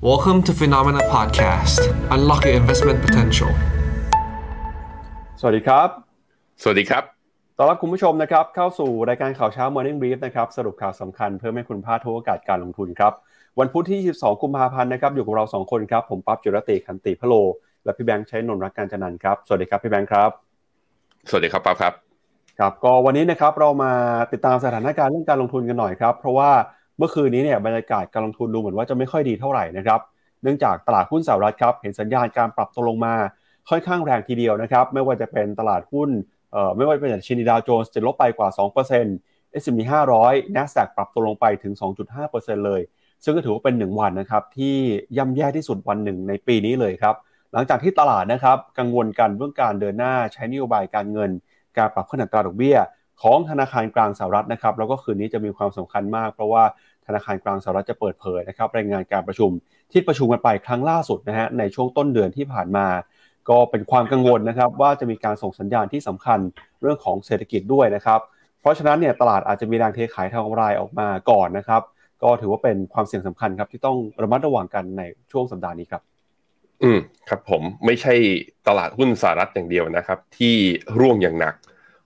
Welcome to Phenomena Podcast. Unlock your investment potential. สวัสดีครับ สวัสดีครับ ต้อนรับคุณผู้ชมนะครับ เข้าสู่รายการข่าวเช้า Morning Brief นะครับ สรุปข่าวสำคัญเพื่อให้คุณพลาดทุกโอกาสการลงทุนครับ วันพุธที่ 22 กุมภาพันธ์นะครับ อยู่กับเรา 2 คนครับ ผมปั๊บจุรติขันติพะโล และพี่แบงค์ใช้นนท์รักการจันนันท์ครับ สวัสดีครับพี่แบงค์ครับ สวัสดีครับปั๊บครับ ครับ ก็วันนี้นะครับเรามาติดตามสถานการณ์เรื่องการลงทุนกันหน่อยครับ เพราะว่า เมื่อคืนนี้เนี่ยบรรยากาศการลงทุนดูเหมือนว่าจะไม่ค่อยดีเท่าไหร่นะครับเนื่องจากตลาดหุ้นสหรัฐครับเห็นสัญญาณการปรับตัวลงมาค่อนข้างแรงทีเดียวนะครับไม่ว่าจะเป็นตลาดหุ้นเอ่อไม่ว่าจะเป็นชินีดาวโจนส์ติดลบไปกว่า 2% S&P 500 NASDAQ ปรับตัวลงไปถึง 2.5%เลย ซึ่งก็ถือว่าเป็น 1 วันนะครับที่ย่ำแย่ที่สุดวันหนึ่งในปีนี้เลยครับหลังจากที่ตลาดนะครับกังวลกันเรื่องการเดินหน้าใช้นโยบายการเงิน การปรับขึ้นอัตราดอกเบี้ย ของธนาคารกลางสหรัฐนะครับแล้วก็คืนนี้จะมีความสำคัญมาก เพราะว่าธนาคารกลางสหรัฐจะเปิดเผยนะครับรายงานการประชุมที่ประชุมกันไปครั้งล่าสุดนะฮะในช่วงต้นเดือนที่ผ่านมา ก็เป็นความกังวลนะครับว่าจะมีการส่งสัญญาณที่สำคัญเรื่องของเศรษฐกิจด้วยนะครับเพราะฉะนั้นเนี่ยตลาดอาจจะมีแรงเทขายทางกำไรออกมาก่อนนะครับก็ถือว่าเป็นความเสี่ยงสำคัญครับที่ต้องระมัดระวังกันในช่วงสัปดาห์นี้ครับ อืมครับผมไม่ใช่ตลาดหุ้นสหรัฐอย่างเดียวนะครับ ที่ร่วงอย่างหนัก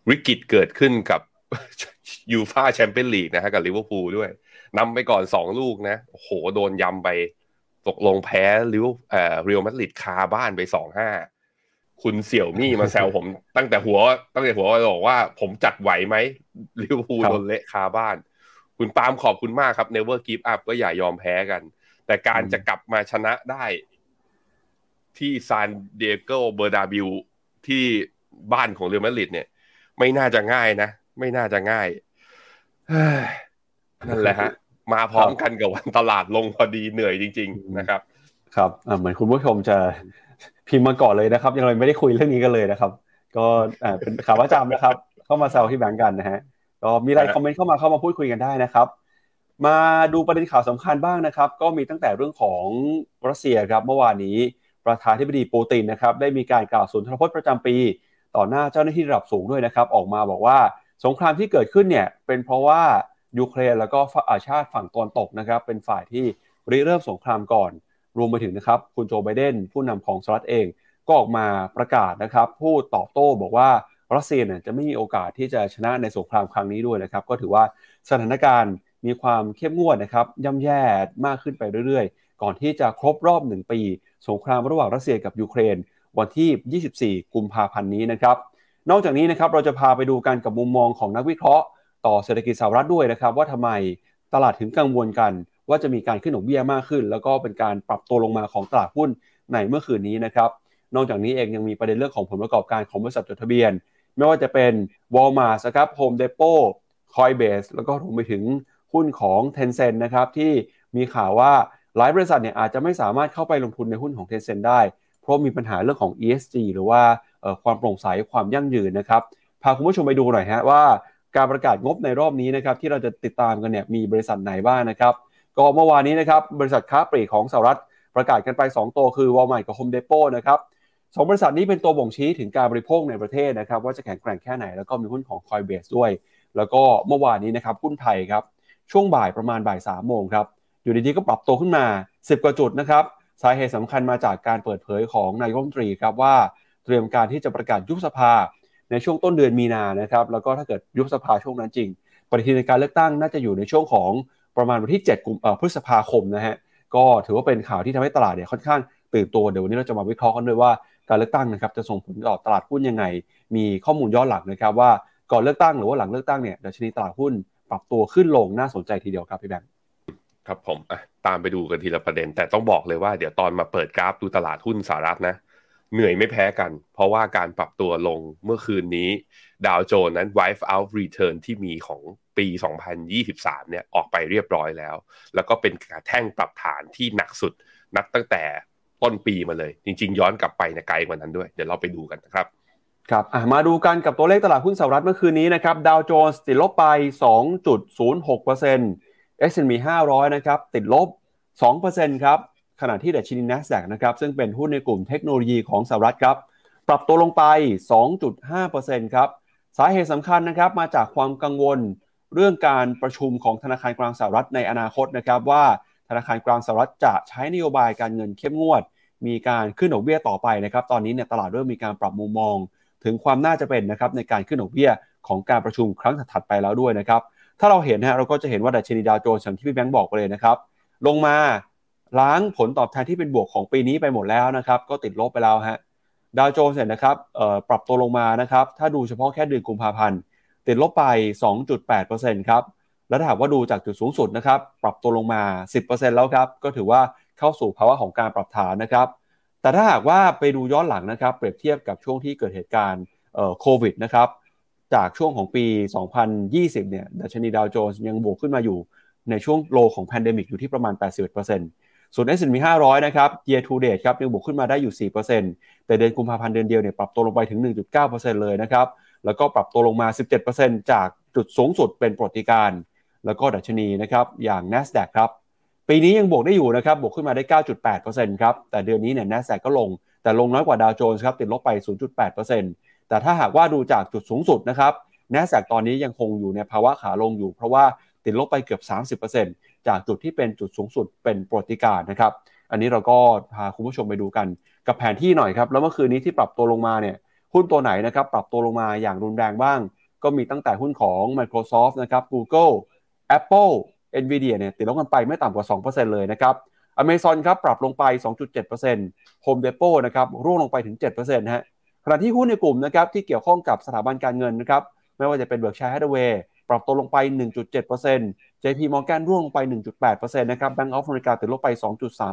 วิกฤตเกิดขึ้นกับยูฟ่าแชมเปี้ยนส์ลีกนะฮะกับลิเวอร์พูลด้วยนำไปก่อนสองลูกนะโอ้โหโดนยำไป ตกลงแพ้ลิเวอร์เอ่อเรอัลมาดริดคาบ้านไปสองห้าคุณเสี่ยวมี่มาแซวผมตั้งแต่หัว ตั้งแต่หัวบอกว่าผมจัดไหวไหมลิเวอร์พูลครับโดนเละคาบ้าน คุณปาล์มขอบคุณมากครับ never give up ก็อย่ายอมแพ้กัน แต่การจะกลับมาชนะได้ ที่ซานเดียโกเบอร์ดาบิวที่บ้านของเรอัลมาดริดเนี่ย ไม่น่าจะง่ายนะ ไม่น่าจะง่ายเฮ้ยนั่นแหละฮะ มาพร้อมกันกับวันตลาดลงพอดีเหนื่อยจริง ๆ นะครับ ครับอ่าเหมือนคุณผู้ชมจะพิมพ์มาก่อนเลยนะครับ ยังไม่ได้คุยเรื่องนี้กันเลยนะครับ ก็อ่าเป็นข่าวประจำนะครับ เข้ามาแซวที่แบงก์กันนะฮะก็มีอะไรครับคอมเมนต์เข้ามาเข้ามาพูดคุยกันได้นะครับ มาดูประเด็นข่าวสำคัญบ้างนะครับ ก็มีตั้งแต่เรื่องของรัสเซียครับเมื่อวานนี้ประธานาธิบดีปูตินนะครับ ได้มีการกล่าวสุนทรพจน์ประจำปี ต่อหน้าเจ้าหน้าที่ระดับสูงด้วยนะครับ ออกมาบอกว่าสงครามที่เกิดขึ้นเนี่ยเป็นเพราะว่ายูเครนแล้วก็ฝ่ายชาติฝั่งตะวันตกนะครับ เป็นฝ่ายที่ริเริ่มสงครามก่อน รวมไปถึงนะครับ คุณโจไบเดนผู้นำของสหรัฐเอง ก็ออกมาประกาศนะครับพูดตอบโต้บอกว่ารัสเซียเนี่ยจะไม่มีโอกาสที่จะชนะในสงครามครั้งนี้ด้วยนะครับ ก็ถือว่าสถานการณ์มีความเข้มงวดนะครับย่ำแย่มากขึ้นไปเรื่อยๆ ก่อนที่จะครบรอบหนึ่งปี สงครามระหว่างรัสเซียกับยูเครน วันที่ 24 กุมภาพันธ์นี้นะครับ นอกจากนี้นะครับเราจะพาไปดูกันกับมุมมองของนักวิเคราะห์ ต่อเศรษฐกิจสหรัฐด้วยนะครับ ว่าทำไมตลาดถึงกังวลกัน ว่าจะมีการขึ้นดอกเบี้ยมากขึ้น แล้วก็เป็นการปรับตัวลงมาของตลาดหุ้นในเมื่อคืนนี้นะครับ นอกจากนี้เองยังมีประเด็นเรื่องของผลประกอบการของบริษัทจดทะเบียน ไม่ว่าจะเป็น Walmart นะครับ Home Depot Coinbase แล้วก็รวมไปถึงหุ้นของ Tencent นะครับที่มีข่าวว่าหลายบริษัทเนี่ยอาจจะไม่สามารถเข้าไปลงทุนในหุ้นของ Tencent ได้ เพราะมีปัญหาเรื่องของ ESG หรือว่าความโปร่งใสความยั่งยืนนะครับพาคุณผู้ชมไปดูหน่อยฮะว่าการประกาศงบในรอบนี้นะครับที่เราจะติดตามกันเนี่ยมีบริษัทไหนบ้างนะครับก็เมื่อวานนี้นะครับบริษัทค้าปลีกของสหรัฐประกาศกันไป 2 ตัวคือ Walmart กับ Home Depot นะครับสองบริษัทนี้เป็นตัวบ่งชี้ถึงการบริโภคในประเทศนะครับว่าจะแข็งแกร่งแค่ไหนแล้วก็มีหุ้นของ Coinbase ด้วย แล้วก็เมื่อวานนี้นะครับหุ้นไทยครับช่วงบ่ายประมาณบ่ายสามโมงครับอยู่ดีๆก็ปรับตัวขึ้นมา 10 กว่าจุดนะครับ สาเหตุสำคัญมาจากการเปิดเผยของนายกรัฐมนตรีครับว่าเตรียมการที่จะประกาศยุบสภาในช่วงต้นเดือนมีนานะครับแล้วก็ถ้าเกิดยุบสภาช่วงนั้นจริง ปฏิทินการเลือกตั้งน่าจะอยู่ในช่วงของประมาณวันที่ 7 กุมพฤษภาคมนะฮะก็ถือว่าเป็นข่าวที่ทำให้ตลาดเนี่ยค่อนข้างตื่นตัวเดี๋ยววันนี้เราจะมาวิเคราะห์กันด้วยว่าการเลือกตั้งนะครับจะส่งผลต่อตลาดหุ้นยังไง มีข้อมูลย้อนหลังนะครับว่าก่อนเลือกตั้งหรือว่าหลังเลือกตั้งเนี่ยดัชนีตลาดหุ้นปรับตัวขึ้นลงน่าสนใจทีเดียวครับพี่แบงค์ครับผมอะ ตามไปดูกันทีละประเด็น แต่ต้องบอกเลยว่าเดี๋ยวตอนมาเปิดกราฟดูตลาดหุ้นสหรัฐนะเหนื่อยไม่แพ้กัน เพราะว่าการปรับตัวลงเมื่อคืนนี้ ดาวโจนส์นั้น wipe out return ที่มีของปี 2023 เนี่ยออกไปเรียบร้อยแล้ว แล้วก็เป็นการแท่งปรับฐานที่หนักสุดนับตั้งแต่ต้นปีมาเลย จริง ๆ ย้อนกลับไปนยไกลกว่านั้นด้วย เดี๋ยวเราไปดูกันนะครับครับมาดูกันกับตัวเลขตลาดหุ้นสหรัฐเมื่อคืนนี้นะครับดาวโจนส์ติดลบไป 2.06% S&P 500 นะครับติดลบ 2%ครับขณะที่ดัชนี NASDAQ นะครับซึ่งเป็นหุ้นในกลุ่มเทคโนโลยีของสหรัฐครับปรับตัวลงไป 2.5%ครับสาเหตุสำคัญนะครับมาจากความกังวลเรื่องการประชุมของธนาคารกลางสหรัฐในอนาคตนะครับว่าธนาคารกลางสหรัฐจะใช้นโยบายการเงินเข้มงวด มีการขึ้นดอกเบี้ยต่อไปนะครับตอนนี้เนี่ยตลาดเริ่มมีการปรับมุมมอง ถึงความน่าจะเป็นนะครับในการขึ้นดอกเบี้ยของการประชุมครั้งถัดไปแล้วด้วยนะครับ ถ้าเราเห็นฮะเราก็จะเห็นว่าดัชนีดาวโจนส์อย่างที่พี่แบงค์บอกไปเลยนะครับ ลงมาล้างผลตอบแทนที่เป็นบวกของปีนี้ไปหมดแล้วนะครับ ก็ติดลบไปแล้วฮะดาวโจนส์เนี่ยนะครับปรับตัวลงมานะครับ ถ้าดูเฉพาะแค่เดือนกุมภาพันธ์ติดลบไป 2.8%ครับแล้วถ้าหากว่าดูจากจุดสูงสุดนะครับ ปรับตัวลงมา 10%แล้วครับ ก็ถือว่าเข้าสู่ภาวะของการปรับฐานนะครับ แต่ถ้าหากว่าไปดูย้อนหลังนะครับ เปรียบเทียบกับช่วงที่เกิดเหตุการณ์โควิดนะครับ จากช่วงของปี 2020 เนี่ยดัชนีดาวโจนส์ยังบวกขึ้นมาอยู่ในช่วง low ของ pandemic อยู่ที่ประมาณ 81%ส่วน S&P 500 นะครับ year to date ครับยังบวกขึ้นมาได้อยู่ 4%แต่เดือนกุมภาพันธ์เดือนเดียวเนี่ยปรับตัวลงไปถึง 1.9%เลยนะครับ แล้วก็ปรับตัวลงมา 17%จากจุดสูงสุดเป็นปรติการ แล้วก็ดัชนีนะครับอย่าง NASDAQ ครับปีนี้ยังบวกได้อยู่นะครับบวกขึ้นมาได้ 9.8%ครับแต่เดือนนี้เนี่ย NASDAQ ก็ลงแต่ลงน้อยกว่าดาวโจนส์ครับติดลบไป 0.8% แต่ถ้าหากว่าดูจากจุดสูงสุดนะครับ NASDAQ ตอนนี้ยังคงอยู่ในภาวะขาลงอยู่ เพราะว่าติดลบไปเกือบ 30%จากจุดที่เป็นจุดสูงสุดเป็นปรติการนะครับ อันนี้เราก็พาคุณผู้ชมไปดูกัน กับแผนที่หน่อยครับ แล้วเมื่อคืนนี้ที่ปรับตัวลงมาเนี่ยหุ้นตัวไหนนะครับปรับตัวลงมาอย่างรุนแรงบ้าง ก็มีตั้งแต่หุ้นของ Microsoft นะครับ Google Apple Nvidia เนี่ยติดลบกันไปไม่ต่ำกว่า 2%เลยนะครับ Amazon ครับปรับลงไป 2.7% Home Depot นะครับร่วงลงไปถึง 7%ฮะ ขณะที่หุ้นในกลุ่มนะครับที่เกี่ยวข้องกับสถาบันการเงินนะครับไม่ว่าจะเป็น Berkshire Hathaway ปรับตัวลงไป 1.7% JP Morgan ร่วงลงไป 1.8%นะครับ Bank of America ติดลบไป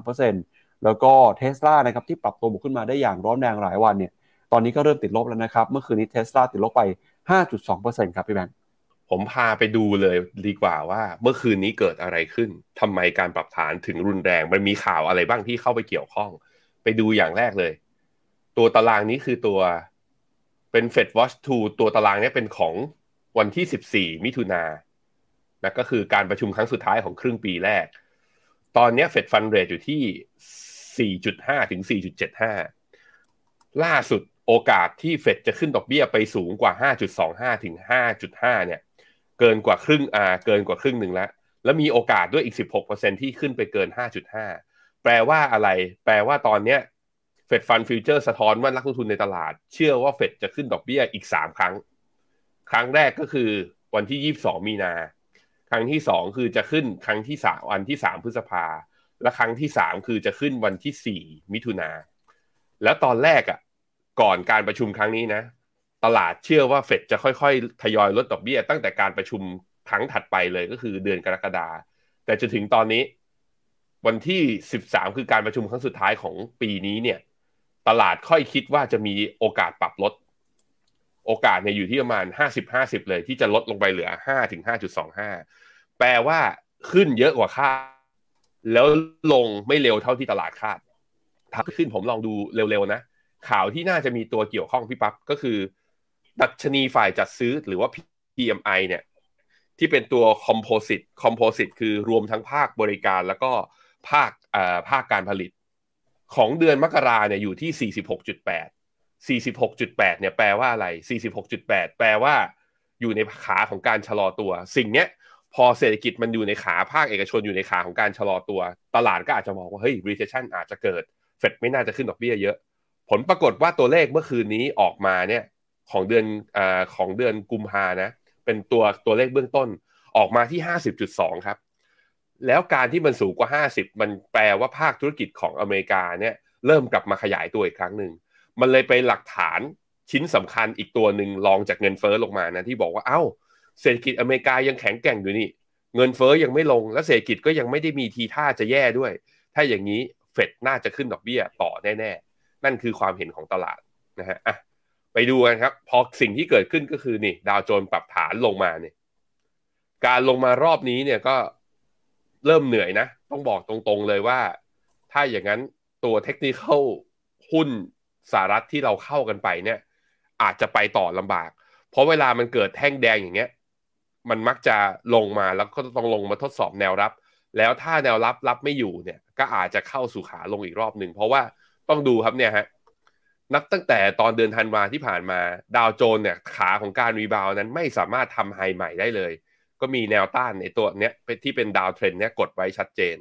2.3%แล้วก็ Tesla นะครับที่ปรับตัวบวกขึ้นมาได้อย่างร้อนแรงหลายวันเนี่ยตอนนี้ก็เริ่มติดลบแล้วนะครับ เมื่อคืนนี้เทสลาติดลบไป 5.2%ครับพี่แบงค์ผมพาไปดูเลยดีกว่าว่าเมื่อคืนนี้เกิดอะไรขึ้นทำไมการปรับฐานถึงรุนแรง มันมีข่าวอะไรบ้างที่เข้าไปเกี่ยวข้อง ไปดูอย่างแรกเลย ตัวตารางนี้คือตัวเป็น Fed Watch 2 ตัวตารางนี้เป็นของวันที่ 14 มิถุนานะก็คือการประชุมครั้งสุดท้ายของครึ่งปีแรก ตอนนี้ Fed Fund Rate อยู่ที่ 4.5 ถึง 4.75 ล่าสุดโอกาสที่เฟดจะขึ้นดอกเบี้ยไปสูงกว่า 5.25 ถึง 5.5 เนี่ย เกินกว่าครึ่งอ่าเกินกว่าครึ่งหนึ่งแล้ว แล้วมีโอกาสด้วยอีก 16%ที่ขึ้นไปเกิน 5.5 แปลว่าอะไร แปลว่าตอนเนี้ย เฟดฟันฟิวเจอร์สะท้อนว่านักลงทุนในตลาด เชื่อว่าเฟดจะขึ้นดอกเบี้ยอีก 3 ครั้ง ครั้งแรกก็คือวันที่ 22 มีนา ครั้งที่ 2 คือจะขึ้นครั้งที่3วันที่ 3 พฤษภา และครั้งที่ 3 คือจะขึ้นวันที่ 4 มิถุนา แล้วตอนแรกอะ่ะก่อนการประชุมครั้งนี้นะ ตลาดเชื่อว่าเฟดจะค่อยๆ ทยอยลดดอกเบี้ยตั้งแต่การประชุมครั้งถัดไปเลยก็คือเดือนกรกฎาแต่จนถึงตอนนี้ วันที่ 13 คือการประชุมครั้งสุดท้ายของปีนี้เนี่ย ตลาดค่อยคิดว่าจะมีโอกาสปรับลด โอกาสเนี่ยอยู่ที่ประมาณ 50-50 เลยที่จะลดลงไปเหลือ 5-5.25 แปลว่าขึ้นเยอะกว่าคาดแล้วลงไม่เร็วเท่าที่ตลาดคาด ถ้าขึ้นผมลองดูเร็วๆนะ ข่าวที่น่าจะมีตัวเกี่ยวข้องพี่ปับ๊บก็คือ ดัชนีฝ่ายจัดซื้อหรือว่า PMI เนี่ย ที่เป็นตัวคอมโพสิตคอมโพสิตคือรวมทั้งภาคบริการแล้วก็ภาคอ่าภาคการผลิต ของเดือนมกราเนี่ยอยู่ที่ 46.8 46.8เนี่ยแปลว่าอะไร 46.8 แปลว่า อยู่ในขาของการชะลอตัว สิ่งเนี้ยพอเศรษฐกิจมันอยู่ในขาภาคเอกชนอยู่ในขาของการชะลอตัว ตลาดก็อาจจะมองว่าเฮ้ย recession อาจจะเกิด เฟดไม่น่าจะขึ้นดอกเบี้ยเยอะ ผลปรากฏว่าตัวเลขเมื่อคืนนี้ออกมาเนี่ยของเดือนอของเดือนกุมภานะ เป็นตัวตัวเลขเบื้องต้นออกมาที่ 50.2 ครับ แล้วการที่มันสูงกว่า 50 มันแปลว่าภาคธุรกิจของอเมริกาเนี่ยเริ่มกลับมาขยายตัวอีกครั้งหนึ่ง มันเลยไปหลักฐานชิ้นสำคัญอีกตัวหนึ่งรองจากเงินเฟอ้อลงมานะที่บอกว่าเอา้า เศรษฐกิจอเมริกายังแข็งแกร่งอยู่นี่ เงินเฟอ้อยังไม่ลงและเศรษฐกิจก็ยังไม่ได้มีทีท่าจะแย่ด้วย ถ้าอย่างนี้เฟดน่าจะขึ้นดอกเบี้ยต่อแน่นั่นคือความเห็นของตลาดนะฮะอะไปดูกันครับ พอสิ่งที่เกิดขึ้นก็คือนี่ ดาวโจนปรับฐานลงมาเนี่ยการลงมารอบนี้เนี่ยก็ เริ่มเหนื่อยนะ ต้องบอกตรงๆเลยว่า ถ้าอย่างนั้นตัวเทคนิคหุ้นสหรัฐที่เราเข้ากันไปเนี่ย อาจจะไปต่อลำบาก เพราะเวลามันเกิดแท่งแดงอย่างเงี้ย มันมักจะลงมาแล้วก็ต้องลงมาทดสอบแนวรับ แล้วถ้าแนวรับรับไม่อยู่เนี่ย ก็อาจจะเข้าสู่ขาลงอีกรอบหนึ่งเพราะว่าต้องดูครับเนี่ยฮะนับตั้งแต่ตอนเดือนธันวาที่ผ่านมาดาวโจนส์เนี่ยขาของการ rebound นั้นไม่สามารถทำ high ใหม่ได้เลย ก็มีแนวต้านในตัวเนี้ยที่เป็น downtrend เนี้ยกดไว้ชัดเจน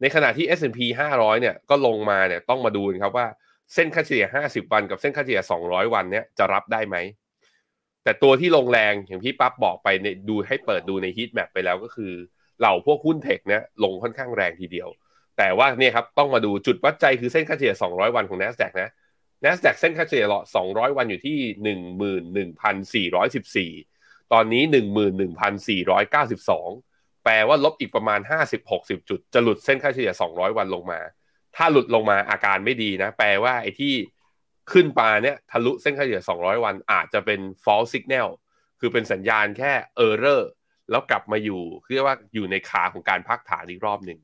ในขณะที่ S&P 500 เนี่ยก็ลงมาเนี่ยต้องมาดูครับว่าเส้นค่าเฉลี่ย 50 วันกับเส้นค่าเฉลี่ย 200 วันเนี่ยจะรับได้ไหม แต่ตัวที่ลงแรงอย่างที่ปั๊บบอกไปในดูให้เปิดดูในฮีทแมปไปแล้วก็คือ เหล่าพวกหุ้นเทคเนี่ยลงค่อนข้างแรงทีเดียว แต่ว่าเนี่ยครับต้องมาดูจุดวัดใจคือเส้นค่าเฉลี่ย 200 วันของ NASDAQ นะ NASDAQ เส้นค่าเฉลี่ย 200 วันอยู่ที่ 11,414 ตอนนี้ 11,492 แปลว่าลบอีกประมาณ 50-60 จุด จะหลุดเส้นค่าเฉลี่ย 200 วันลงมา ถ้าหลุดลงมาอาการไม่ดีนะ แปลว่าไอ้ที่ขึ้นมาเนี่ยทะลุเส้นค่าเฉลี่ย 200 วันอาจจะเป็น false signal คือเป็นสัญญาณแค่ error แล้วกลับมาอยู่เรียกว่าอยู่ในขาของการพักฐานอีกรอบหนึ่ง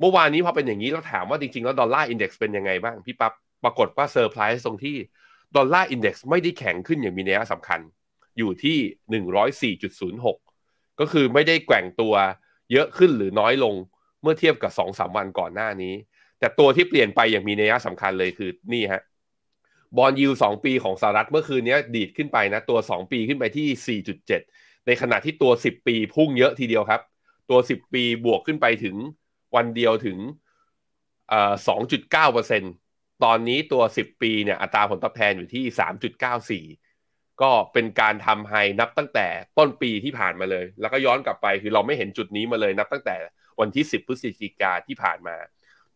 เมื่อวานนี้พอเป็นอย่างนี้เราถามว่าจริงๆ แล้ว Dollar Index เป็นยังไงบ้าง พี่ปั๊บปรากฏว่าเซอร์ไพรส์ตรงที่ Dollar Index ไม่ได้แข็งขึ้นอย่างมีนัยสำคัญ อยู่ที่ 104.06 ก็คือไม่ได้แกว่งตัวเยอะขึ้นหรือน้อยลงเมื่อเทียบกับ 2-3 วันก่อนหน้านี้ แต่ตัวที่เปลี่ยนไปอย่างมีนัยสำคัญเลยคือนี่ฮะบอลยูสองปีของสหรัฐเมื่อคืนนี้ดีดขึ้นไปนะ ตัว 2 ปีขึ้นไปที่ 4.7 ในขณะที่ตัว 10 ปีพุ่งเยอะทีเดียวครับ ตัว 10 ปีบวกขึ้นไปถึงวันเดียวถึงเอ่อ2.9%ตอนนี้ตัว 10 ปีเนี่ยอัตราผลตอบแทนอยู่ที่ 3.94 ก็เป็นการทำไฮนับตั้งแต่ต้นปีที่ผ่านมาเลย แล้วก็ย้อนกลับไปคือเราไม่เห็นจุดนี้มาเลยนับตั้งแต่วันที่ 10 พฤศจิกาที่ผ่านมา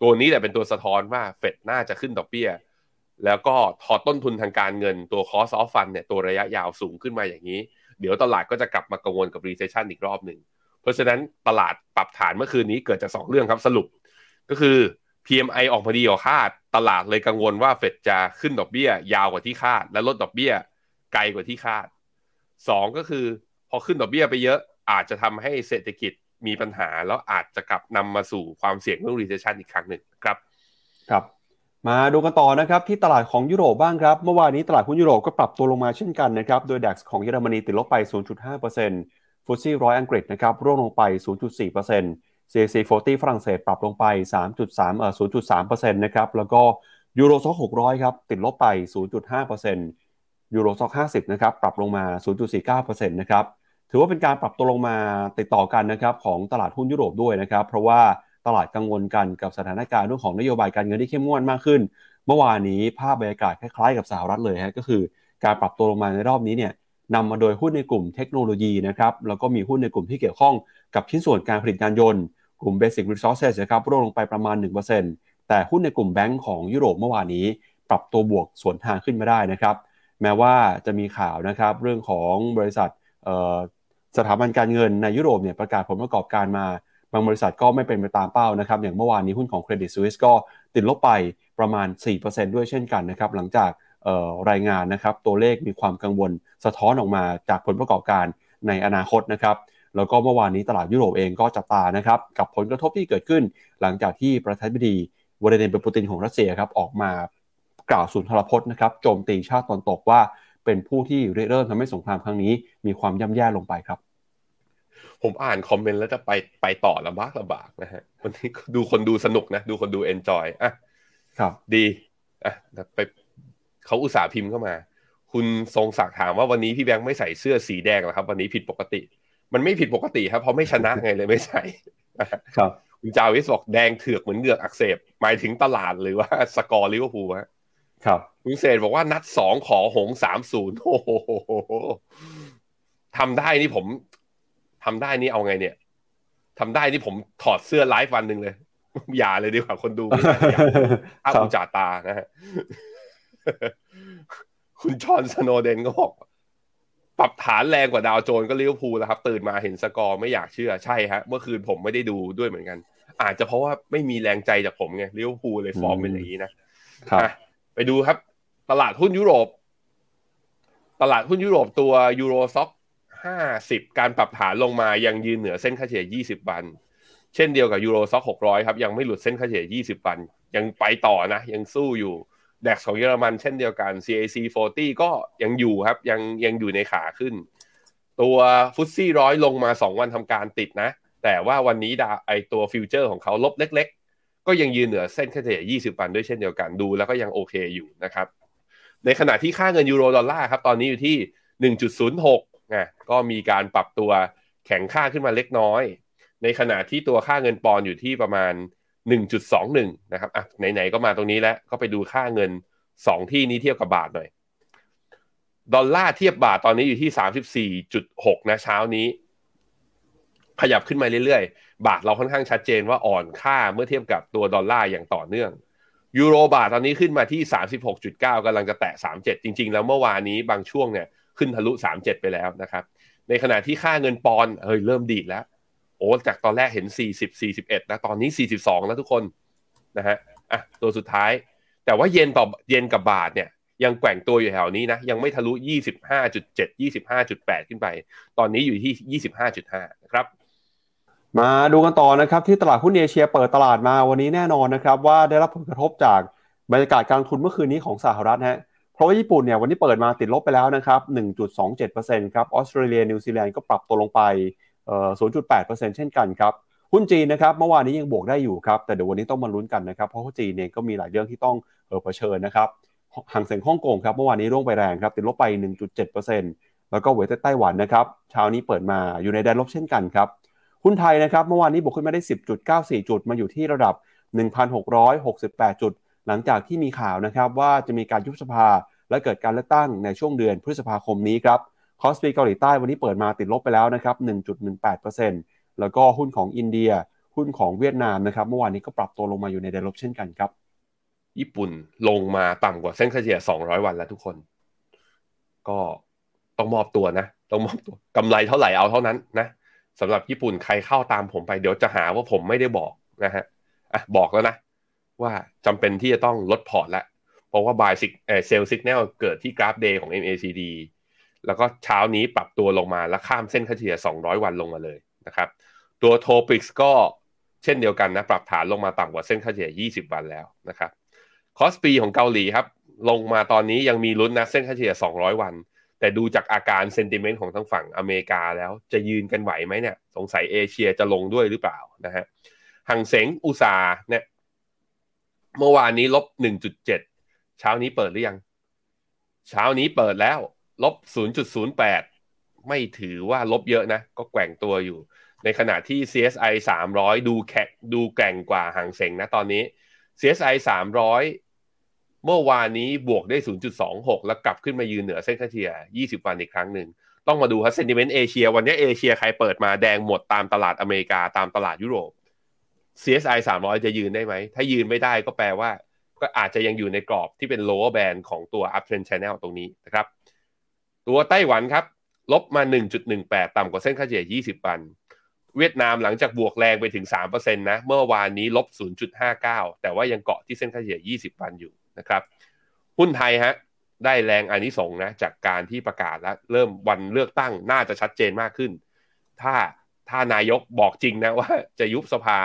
ตัวนี้แหละเป็นตัวสะท้อนว่าเฟดน่าจะขึ้นดอกเบี้ย แล้วก็ถอดต้นทุนทางการเงินตัว cost of fund เนี่ยตัวระยะยาวสูงขึ้นมาอย่างนี้ เดี๋ยวตลาดก็จะกลับมากังวลกับ recession อีกรอบหนึ่งเพราะฉะนั้นตลาดปรับฐานเมื่อคืนนี้เกิดจาก 2 เรื่องครับสรุป ก็คือ PMI ออกมาดีกว่าคาด ตลาดเลยกังวลว่าเฟดจะขึ้นดอกเบี้ย ยาวกว่าที่คาด และลดดอกเบี้ย ไกลกว่าที่คาด2ก็คือ พอขึ้นดอกเบี้ยไปเยอะอาจจะทำให้เศรษฐกิจมีปัญหา แล้วอาจจะกลับนำมาสู่ความเสี่ยงเรื่อง recession อีกครั้งหนึ่งครับครับ มาดูกันต่อนะครับที่ตลาดของยุโรปบ้างครับ เมื่อวานนี้ตลาดหุ้นยุโรปก็ปรับตัวลงมาเช่นกันนะครับ โดยดัคของเยอรมนีติดลบไป 0.5%ฟุตซี่ร้อยอังกฤษนะครับร่วงลงไป 0.4% CAC 40 ฝรั่งเศสปรับลงไป 3.3เอ่อ0.3%นะครับแล้วก็ยูโรซ็อก600 ครับ ติดลบไป 0.5% ยูโรซ็อก50 นะครับ ปรับลงมา 0.49%นะครับ ถือว่าเป็นการปรับตัวลงมาติดต่อกันนะครับของตลาดหุ้นยุโรปด้วยนะครับ เพราะว่าตลาดกังวลกันกับสถานการณ์เรื่องของนโยบายการเงินที่เข้มงวดมากขึ้น เมื่อวานนี้ภาพบรรยากาศคล้ายๆกับสหรัฐเลยฮะก็คือการปรับตัวลงมาในรอบนี้เนี่ยนำมาโดยหุ้นในกลุ่มเทคโนโลยีนะครับแล้วก็มีหุ้นในกลุ่มที่เกี่ยวข้องกับชิ้นส่วนการผลิตยานยนต์กลุ่ม Basic Resources นะครับร่วงลงไปประมาณ 1%แต่หุ้นในกลุ่มแบงก์ของยุโรปเมื่อวานนี้ ปรับตัวบวกสวนทางขึ้นมาได้นะครับ แม้ว่าจะมีข่าวนะครับเรื่องของบริษัทสถาบันการเงินในยุโรปเนี่ยประกาศผลประกอบการมา บางบริษัทก็ไม่เป็นไปตามเป้านะครับอย่างเมื่อวานนี้หุ้นของ Credit Suisse ก็ติดลบไปประมาณ 4%ด้วยเช่นกันนะครับหลังจากรายงานนะครับตัวเลขมีความกังวลสะท้อนออกมาจากผลประกอบการในอนาคตนะครับแล้วก็เมื่อวานนี้ตลาดยุโรปเองก็จับตานะครับกับผลกระทบที่เกิดขึ้น หลังจากที่ประธานาธิบดีวลาดิเมียร์ปูตินของรัสเซียครับออกมา กล่าวสุนทรพจน์นะครับโจมตีชาติตะวันตกว่าเป็นผู้ที่เริ่มทำให้สงครามครั้งนี้ มีความย่ำแย่ลงไปครับ ผมอ่าน comment แล้วจะไปไปต่อลำบากลำบากนะฮะวันนี้ดูคนดูสนุกนะ ดูคนดู enjoy อะครับ ดีอะไปเขาอุตส่าห์พิมพ์เข้ามา คุณทรงศักดิ์ถามว่าวันนี้พี่แบงค์ไม่ใส่เสื้อสีแดงหรอครับ วันนี้ผิดปกติ มันไม่ผิดปกติครับเพราะไม่ชนะไงเลยไม่ใส่ครับคุณจาวิสบอกแดงเถือกเหมือนเหงือกอักเสบหมายถึงตลาดหรือว่าสกอร์ลิเวอร์พูลฮะ ครับคุณเศษบอกว่านัดสองขอหงสามศูนย์โอ้โหทำได้นี่ผมทำได้นี่เอาไงเนี่ยทำได้นี่ผมถอดเสื้อไลฟ์วันหนึ่งเลยอย่าเลยดีกว่าคนดูไม่ได้อย่าอ้าอุจจาตานะฮะคุณชอนสโนเดนก็บอกปรับฐานแรงกว่าดาวโจนส์ก็ลิเวอร์พูลแล้วครับ ตื่นมาเห็นสกอร์ไม่อยากเชื่อใช่ฮะเมื่อคืนผมไม่ได้ดูด้วยเหมือนกัน อาจจะเพราะว่าไม่มีแรงใจจากผมไงลิเวอร์พูลเลยฟอร์มเป็นอย่างนี้นะครับ ไปดูครับ ตลาดหุ้นยุโรป ตลาดหุ้นยุโรปตัว Euro Stoxx ห้าสิบการปรับฐานลงมายังยืนเหนือเส้นค่าเฉลี่ยยี่สิบวัน เช่นเดียวกับ Euro Stoxx หกร้อยครับ ยังไม่หลุดเส้นค่าเฉลี่ยยี่สิบวัน ยังไปต่อนะ ยังสู้อยู่ DAX ของเยอรมันเช่นเดียวกัน CAC 40 ก็ยังอยู่ครับ ยังยังอยู่ในขาขึ้น ตัว FTSE ร้อยลงมาสองวันทำการติดนะ แต่ว่าวันนี้ดาไอตัว future ของเขาลบเล็ก ก็ยังยืนเหนือเส้นค่าเฉลี่ย 20 วันด้วยเช่นเดียวกันดู แล้วก็ยังโอเคอยู่นะครับ ในขณะที่ค่าเงินยูโรดอลลาร์ครับตอนนี้อยู่ที่ 1.06นะก็มีการปรับตัวแข็งค่าขึ้นมาเล็กน้อย ในขณะที่ตัวค่าเงินปอนด์อยู่ที่ประมาณ 1.21 นะครับอะไหนๆก็มาตรงนี้แล้วก็ไปดูค่าเงิน 2 ที่นี้เทียบกับบาทหน่อยดอลลาร์เทียบบาทตอนนี้อยู่ที่ 34.6 นะเช้านี้ ขยับขึ้นมาเรื่อยๆ บาทเราค่อนข้างชัดเจนว่าอ่อนค่าเมื่อเทียบกับตัวดอลลาร์อย่างต่อเนื่องยูโรบาทตอนนี้ขึ้นมาที่ 36.9กำลังจะแตะ 37 จริง ๆ แล้วเมื่อวานนี้บางช่วงเนี่ยขึ้นทะลุ 37 ไปแล้วนะครับ ในขณะที่ค่าเงินปอนเฮ้ยเริ่มดีดแล้ว โอ้จากตอนแรกเห็น 40 41นะตอนนี้ 42 แล้วทุกคนนะฮะอะตัวสุดท้าย แต่ว่าเย็นต่อเย็นกับบาทเนี่ยยังแกว่งตัวอยู่แถวนี้นะยังไม่ทะลุ 25.7 25.8 ขึ้นไป ตอนนี้อยู่ที่ 25.5 นะครับ มาดูกันต่อนะครับที่ตลาดหุ้นเอเชียเปิดตลาดมาวันนี้แน่นอนนะครับว่าได้รับผลกระทบจากบรรยากาศการทุนเมื่อคืนนี้ของสหรัฐฮะเพราะว่าญี่ปุ่นเนี่ยวันนี้เปิดมาติดลบไปแล้วนะครับ 1.27%ครับออสเตรเลียนิวซีแลนด์ก็ปรับตัวลงไปเอ่อ0.8%เช่นกันครับหุ้นจีนนะครับเมื่อวานนี้ยังบวกได้อยู่ครับแต่เดี๋ยววันนี้ต้องมาลุ้นกันนะครับเพราะว่าจีนเนี่ยก็มีหลายเรื่องที่ต้องเออเผชิญนะครับหางเสียงฮ่องกงครับเมื่อวานนี้ร่วงไปแรงครับติดลบไป 1.7%แล้วก็เวทไต้หวันนะครับเช้านี้เปิดมาอยู่ในแดนลบเช่นกันครับ หุ้นไทยนะครับเมื่อวานนี้บวกขึ้นมาได้ 10.94 จุด มาอยู่ที่ระดับ 1,668 จุด หลังจากที่มีข่าวนะครับว่าจะมีการยุบสภาและเกิดการเลือกตั้งในช่วงเดือนพฤษภาคมนี้ครับคอสปีเกาหลีใต้วันนี้เปิดมาติดลบไปแล้วนะครับ 1.18%แล้วก็หุ้นของอินเดีย หุ้นของเวียดนามนะครับเมื่อวานนี้ก็ปรับตัวลงมาอยู่ในแดนลบเช่นกันครับญี่ปุ่นลงมาต่ำกว่าเส้นเฉลี่ย 200 วันแล้วทุกคน ก็ต้องมอบตัวนะ ต้องมอบตัวกำไรเท่าไหร่เอาเท่านั้นนะ สำหรับญี่ปุ่นใครเข้าตามผมไปเดี๋ยวจะหาว่าผมไม่ได้บอกนะฮะอะบอกแล้วนะ ว่าจำเป็นที่จะต้องลดพอร์ตแล้วเพราะว่า buy sig เอ๊ย sell signal เกิดที่กราฟ day ของ MACD แล้วก็เช้านี้ปรับตัวลงมาแล้วข้ามเส้นค่าเฉลี่ย 200 วันลงมาเลยนะครับตัว TOPIX ก็เช่นเดียวกันนะ ปรับฐานลงมาต่ำกว่าเส้นค่าเฉลี่ย 20 วันแล้วนะครับ KOSPI ของเกาหลีครับ ลงมาตอนนี้ยังมีลุ้นนะเส้นค่าเฉลี่ย 200 วัน แต่ดูจากอาการเซนติเมนต์ของทั้งฝั่งอเมริกาแล้วจะยืนกันไหวไหมเนี่ย สงสัยเอเชียจะลงด้วยหรือเปล่านะฮะหังเสงอุตสาเนี่ยเมื่อวานนี้ลบ 1.7 เช้านี้เปิดหรือยัง เช้านี้เปิดแล้วลบ 0.08 ไม่ถือว่าลบเยอะนะ ก็แกว่งตัวอยู่ ในขณะที่ CSI 300 ดูแข็งดูแกร่งกว่าหางเสงนะตอนนี้ CSI 300 เมื่อวานนี้บวกได้ 0.26 แล้วกลับขึ้นมายืนเหนือเส้นค่าเฉลี่ย 20 วันอีกครั้งหนึ่ง ต้องมาดูครับเซนติเมนต์เอเชีย วันนี้เอเชียใครเปิดมาแดงหมดตามตลาดอเมริกาตามตลาดยุโรป CSI 300 จะยืนได้ไหม ถ้ายืนไม่ได้ก็แปลว่า ก็อาจจะยังอยู่ในกรอบที่เป็น lower band ของตัว uptrend channel ตรงนี้นะครับ ตัวไต้หวันครับ ลบมา 1.18 ต่ำกว่าเส้นค่าเฉลี่ย 20 วัน เวียดนามหลังจากบวกแรงไปถึง3%นะ เมื่อวานนี้ลบ 0.59 แต่ว่ายังเกาะที่เส้นค่าเฉลี่ย 20 วันอยู่ นะครับ หุ้นไทยฮะได้แรงอานิสงส์นะจากการที่ประกาศแล้วเริ่มวันเลือกตั้งน่าจะชัดเจนมากขึ้น ถ้าถ้านายกบอกจริงนะว่าจะยุบสภา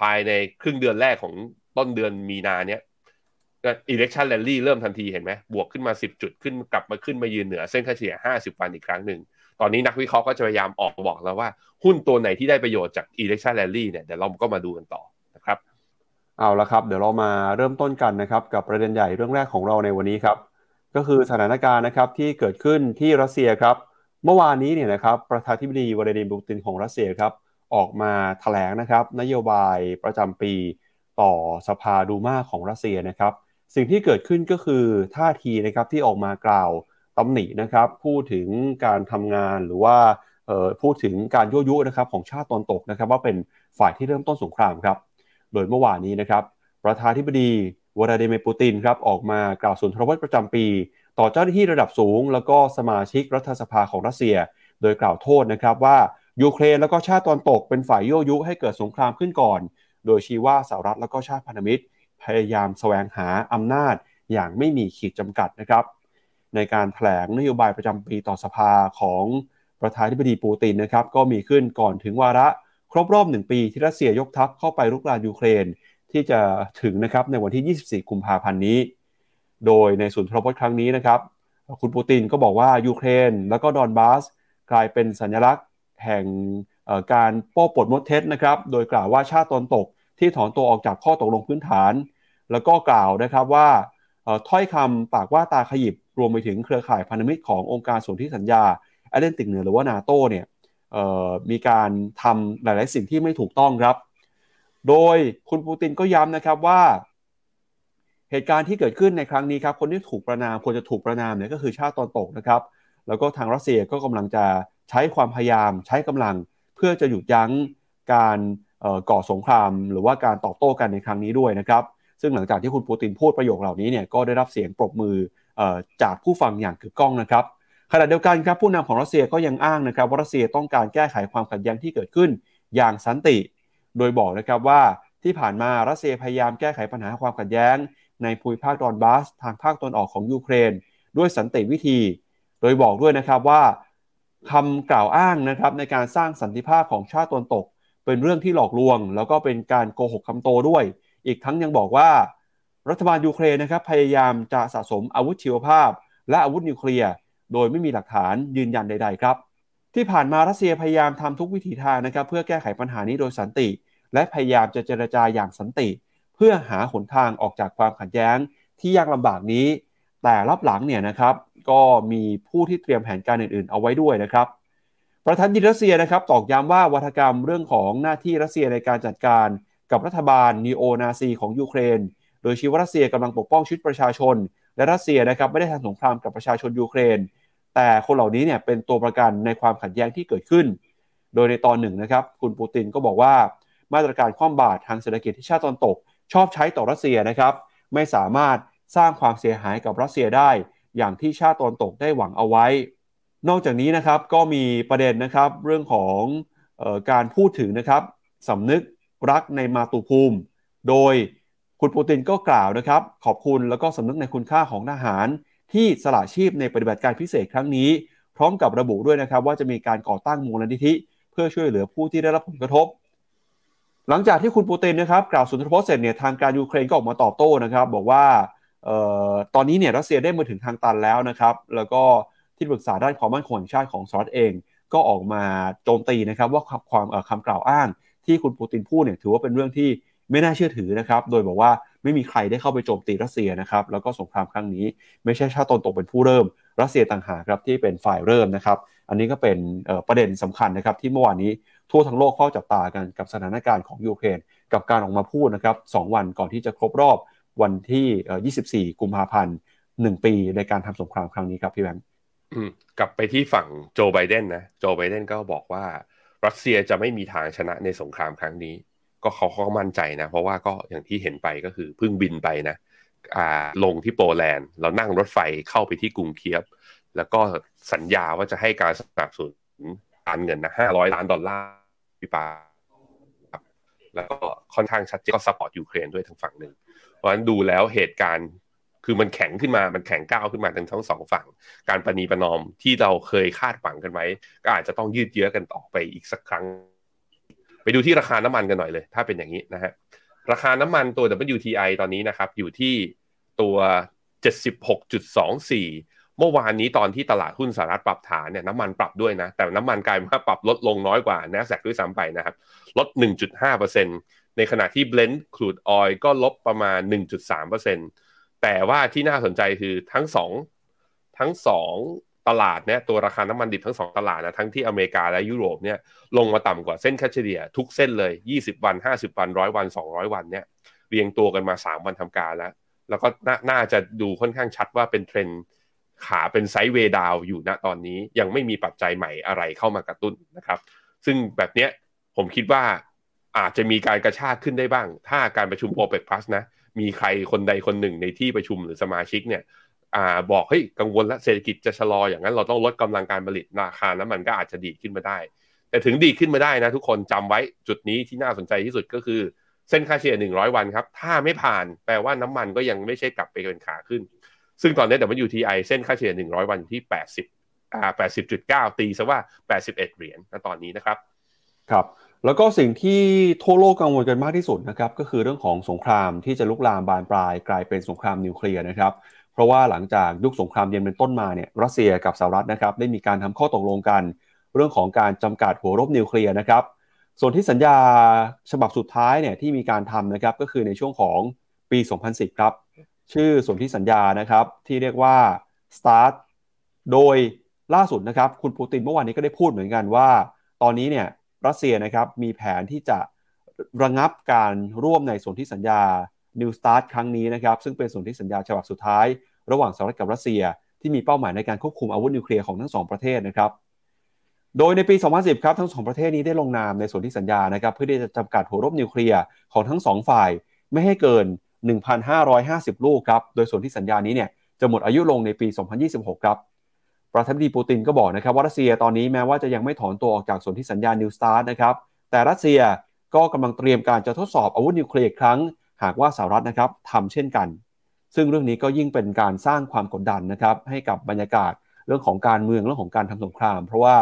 ภายในครึ่งเดือนแรกของต้นเดือนมีนาเนี้ย election rally เริ่มทันทีเห็นไหมบวกขึ้นมา 10 จุดขึ้นกลับมาขึ้นมายืนเหนือเส้นค่าเฉลี่ย 50 วันอีกครั้งหนึ่ง ตอนนี้นักวิเคราะห์ก็จะพยายามออกบอกแล้วว่า หุ้นตัวไหนที่ได้ประโยชน์จาก election rally เนี่ยเดี๋ยวเราก็มาดูกันต่อ เอาละครับ เดี๋ยวเรามาเริ่มต้นกันนะครับกับประเด็นใหญ่เรื่องแรกของเราในวันนี้ครับ ก็คือสถานการณ์นะครับที่เกิดขึ้นที่รัสเซียครับ เมื่อวานนี้เนี่ยนะครับประธานาธิบดีวลาดิมีร์ปูตินของรัสเซียครับออกมาแถลงนะครับนโยบายประจำปีต่อสภาดูมาของรัสเซียนะครับ สิ่งที่เกิดขึ้นก็คือท่าทีนะครับที่ออกมากล่าวตำหนินะครับ พูดถึงการทำงานหรือว่าพูดถึงการยั่วยุนะครับของชาติตอนตกนะครับ ว่าเป็นฝ่ายที่เริ่มต้นสงครามครับ โดยเมื่อวานนี้นะครับประธานธิบดีวลาดิเมียร์ปูตินครับออกมากล่าวสุนทรพจน์ประจำปี ต่อเจ้าหน้าที่ระดับสูง แล้วก็สมาชิกรัฐสภาของรัสเซีย โดยกล่าวโทษนะครับว่ายูเครนแล้วก็ชาติตอนตกเป็นฝ่ายยั่วยุให้เกิดสงครามขึ้นก่อน โดยชี้ว่าสหรัฐแล้วก็ชาติพันธมิตร พยายามแสวงหาอำนาจอย่างไม่มีขีดจำกัดนะครับในการแถลงนโยบายประจำปีต่อสภาของประธานาธิบดีปูตินนะครับก็มีขึ้นก่อนถึงวาระ ครบรอบหนึ่งปีที่รัสเซียยกทัพเข้าไปรุกรานยูเครนที่จะถึงนะครับในวันที่ 24 กุมภาพันธ์นี้ โดยในสุนทรพจน์ครั้งนี้นะครับ คุณปูตินก็บอกว่ายูเครน แล้วก็ดอนบาสกลายเป็นสัญลักษณ์แห่งการโป้ปดมดเท็จนะครับ โดยกล่าวว่าชาติตนตกที่ถอนตัวออกจากข้อตกลงพื้นฐาน แล้วก็กล่าวนะครับว่าถ้อยคำปากว่าตาขยิบรวมไปถึงเครือข่ายพันธมิตรขององค์การสนธิสัญญาแอตแลนติกเหนือหรือว่านาโตเนี่ย มีการทำหลาย ๆ สิ่งที่ไม่ถูกต้องครับ โดยคุณปูตินก็ย้ำนะครับว่า เหตุการณ์ที่เกิดขึ้นในครั้งนี้ครับ คนที่ถูกประนามควรจะถูกประนามเนี่ยก็คือชาติตอนตกนะครับ แล้วก็ทางรัสเซียก็กำลังจะใช้ความพยายามใช้กำลังเพื่อจะหยุดยั้งการก่อสงคราม หรือว่าการตอบโต้กันในครั้งนี้ด้วยนะครับ ซึ่งหลังจากที่คุณปูตินพูดประโยคเหล่านี้เนี่ยก็ได้รับเสียงปรบมือจากผู้ฟังอย่างกึกก้องนะครับ ขณะเดียวกันครับผู้นำของรัสเซียก็ยังอ้างนะครับว่ารัสเซียต้องการแก้ไขความขัดแย้งที่เกิดขึ้นอย่างสันติ โดยบอกนะครับว่าที่ผ่านมารัสเซียพยายามแก้ไขปัญหาความขัดแย้ง ในภูมิภาคดอนบาส ทางภาคตอนออกของยูเครน ด้วยสันติวิธี โดยบอกด้วยนะครับว่าคำกล่าวอ้างนะครับในการสร้างสันติภาพของชาติตนตก เป็นเรื่องที่หลอกลวง แล้วก็เป็นการโกหกคำโตด้วย อีกทั้งยังบอกว่า รัฐบาลยูเครนนะครับพยายามจะสะสมอาวุธชีวภาพ และอาวุธนิวเคลียร์ โดยไม่มีหลักฐานยืนยันใด ๆ ครับ ที่ผ่านมารัสเซียพยายามทำทุกวิถีทางนะครับเพื่อแก้ไขปัญหานี้โดยสันติ และพยายามจะเจรจาอย่างสันติ เพื่อหาหนทางออกจากความขัดแย้งที่ยากลำบากนี้ แต่รับหลังเนี่ยนะครับก็มีผู้ที่เตรียมแผนการอื่น ๆ เอาไว้ด้วยนะครับ ประธานยิรัสเซียนะครับตอกย้ำว่าวัฒกรรมเรื่องของหน้าที่รัสเซียในการจัดการกับรัฐบาลนีโอนาซีของยูเครน โดยชี้ว่ารัสเซียกำลังปกป้องชีวิตประชาชน และรัสเซียนะครับไม่ได้ทำสงครามกับประชาชนยูเครน แต่คนเหล่านี้เนี่ยเป็นตัวประกันในความขัดแย้งที่เกิดขึ้น โดยในตอนหนึ่งนะครับคุณปูตินก็บอกว่ามาตรการคว่ำบาตรทางเศรษฐกิจที่ชาติตอนตก ชอบใช้ต่อรัสเซียนะครับไม่สามารถสร้างความเสียหายกับรัสเซียได้ อย่างที่ชาติตอนตกได้หวังเอาไว้ นอกจากนี้นะครับก็มีประเด็นนะครับเรื่องของออการพูดถึงนะครับสำนึกรักในมาตุภูมิ โดยคุณปูตินก็กล่าวนะครับขอบคุณแล้วก็สำนึกในคุณค่าของทหาร ที่สละชีพในปฏิบัติการพิเศษครั้งนี้ พร้อมกับระบุด้วยนะครับ ว่าจะมีการก่อตั้งมูลนิธิ เพื่อช่วยเหลือผู้ที่ได้รับผลกระทบ หลังจากที่คุณปูตินนะครับกล่าวสุนทรพจน์เสร็จเนี่ยทางการยูเครนก็ออกมาตอบโต้นะครับ บอกว่าออตอนนี้เนี่ยรัสเซียได้มาถึงทางตันแล้วนะครับ แล้วก็ที่ปรึกษาด้านความมั่นคงแห่งชาติของสหรัฐเอง ก็ออกมาโจมตีนะครับ ว่าความคำกล่าวอ้างที่คุณปูตินพูดเนี่ยถือว่าเป็นเรื่องที่ไม่น่าเชื่อถือนะครับ โดยบอกว่า ไม่มีใครได้เข้าไปโจมตีรัสเซียนะครับแล้วก็สงครามครั้งนี้ ไม่ใช่ชาติตนตกเป็นผู้เริ่ม รัสเซียต่างหากครับที่เป็นฝ่ายเริ่มนะครับ อันนี้ก็เป็นประเด็นสำคัญนะครับที่เมื่อวานนี้ทั่วทั้งโลกเฝ้าจับตากันกับสถานการณ์ของยูเครน กับการออกมาพูดนะครับสวันก่อนที่จะครบรอบวันที่ 24 กุมภาพันธ์1ปีในการทำสงครามครั้งนี้ครับพี่แบงค์กลับไปที่ฝั่งโจไบเดนนะ โจไบเดนก็บอกว่า รัสเซียจะไม่มีทางชนะในสงครามครั้งนี้ ก็เขาเขามั่นใจนะ เพราะว่าก็อย่างที่เห็นไปก็คือเพิ่งบินไปนะอ่าลงที่โปแลนด์แล้วนั่งรถไฟเข้าไปที่กรุงเคียฟ แล้วก็สัญญาว่าจะให้การสนับสนุนการเงินนะห้าร้อยล้านดอลลาร์พิปาแล้วก็ค่อนข้างชัดเจนก็ support ยูเครนด้วยทั้งฝั่งหนึ่ง เพราะฉะนั้นดูแล้วเหตุการณ์คือมันแข็งขึ้นมามันแข็งก้าวขึ้นมาทั้งทั้งสองฝั่ง การประนีประนอมที่เราเคยคาดหวังกันไว้ ก็อาจจะต้องยืดเยื้อกันต่อไปอีกสักครั้ง ไปดูที่ราคาน้ำมันกันหน่อยเลย ถ้าเป็นอย่างนี้นะฮะราคาน้ำมันตัว WTI ตอนนี้นะครับ อยู่ที่ตัว 76.24 เมื่อวานนี้ตอนที่ตลาดหุ้นสหรัฐปรับฐานเนี่ยน้ำมันปรับด้วยนะ แต่น้ำมันกลายมาปรับลดลงน้อยกว่า n แ s กด้วยซ้ำไปนะครับ ลด 1.5%ในขณะที่ Blend Crude Oil ก็ลบประมาณ 1.3%แต่ว่าที่น่าสนใจคือทั้งสองทั้งสอง ตลาดเนี่ยตัวราคาน้ำมันดิบทั้งสองตลาดนะทั้งที่อเมริกาและยุโรปเนี่ยลงมาต่ำกว่าเส้นค่าเฉลี่ยทุกเส้นเลย 20 วัน 50 วันร้อยวัน 200 วันเนี่ยเรียงตัวกันมา 3 วันทำการแล้ว แล้วก็น่าจะดูค่อนข้างชัดว่าเป็นเทรนขาเป็น sideway down อยู่ณตอนนี้ยังไม่มีปัจจัยใหม่อะไรเข้ามากระตุ้นนะครับ ซึ่งแบบเนี้ยผมคิดว่าอาจจะมีการกระชากขึ้นได้บ้าง ถ้าการประชุมโอเปกพลัสนะมีใครคนใดคนหนึ่งในที่ประชุมหรือสมาชิกเนี่ย อ่าบอกเฮ้ยกังวลแล้วเศรษฐกิจจะชะลออย่างนั้นเราต้องลดกำลังการผลิตราคาน้ำมันก็อาจจะดีขึ้นมาได้ แต่ถึงดีขึ้นมาได้นะทุกคนจำไว้จุดนี้ที่น่าสนใจที่สุดก็คือเส้นค่าเฉลี่ย100 วันครับ ถ้าไม่ผ่านแปลว่าน้ำมันก็ยังไม่ใช่กลับไปเป็นขาขึ้น ซึ่งตอนนี้ WTI เส้นค่าเฉลี่ย100 วันอยู่ที่ 80อ่า80.9 ตีซะว่า 81 เหรียญณตอนนี้นะครับ ครับ แล้วก็สิ่งที่ทั่วโลกกังวลกันมากที่สุดนะครับ ก็คือเรื่องของสงครามที่จะลุกลามบานปลายกลายเป็นสงครามนิวเคลียร์นะครับ เพราะว่าหลังจากยุคสงครามเย็นเป็นต้นมาเนี่ยรัสเซียกับสหรัฐนะครับได้มีการทำข้อตกลงกัน เรื่องของการจำกัดหัวรบนิวเคลียร์นะครับส่วนที่สัญญาฉบับสุดท้ายเนี่ยที่มีการทำนะครับก็คือในช่วงของปี 2010 ครับ ชื่อส่วนที่สัญญานะครับที่เรียกว่า START โดยล่าสุดนะครับคุณปูตินเมื่อวานนี้ก็ได้พูดเหมือนกันว่า ตอนนี้เนี่ยรัสเซียนะครับมีแผนที่จะระงับการร่วมในส่วนธิสัญญา New Start ครั้งนี้นะครับซึ่งเป็นส่วนธิสัญญาฉบับสุดท้าย ระหว่างสหรัฐกับรัสเซีย ที่มีเป้าหมายในการควบคุมอาวุธนิวเคลียร์ของทั้งสองประเทศนะครับโดยในปี 2010 ครับทั้งสองประเทศนี้ได้ลงนามในส่วนธิสัญญานะครับเพื่อที่จะจำกัดหัวรบนิวเคลียร์ของทั้งสองฝ่ายไม่ให้เกิน 1,550 ลูกครับโดยส่วนธิสัญญานี้เนี่ยจะหมดอายุลงในปี 2026 ครับประธานาธิบดีปูตินก็บอกนะครับว่ารัสเซียตอนนี้แม้ว่าจะยังไม่ถอนตัวออกจากส่วนธิสัญญา New Start นะครับแต่รัสเซียก็กำลังเตรียมการจะทดสอบอาวุธนิวเคลียร์ครั้ง หากว่าสหรัฐนะครับทำเช่นกัน ซึ่งเรื่องนี้ก็ยิ่งเป็นการสร้างความกดดันนะครับให้กับบรรยากาศเรื่องของการเมืองเรื่องของการทำสงคราม เพราะว่า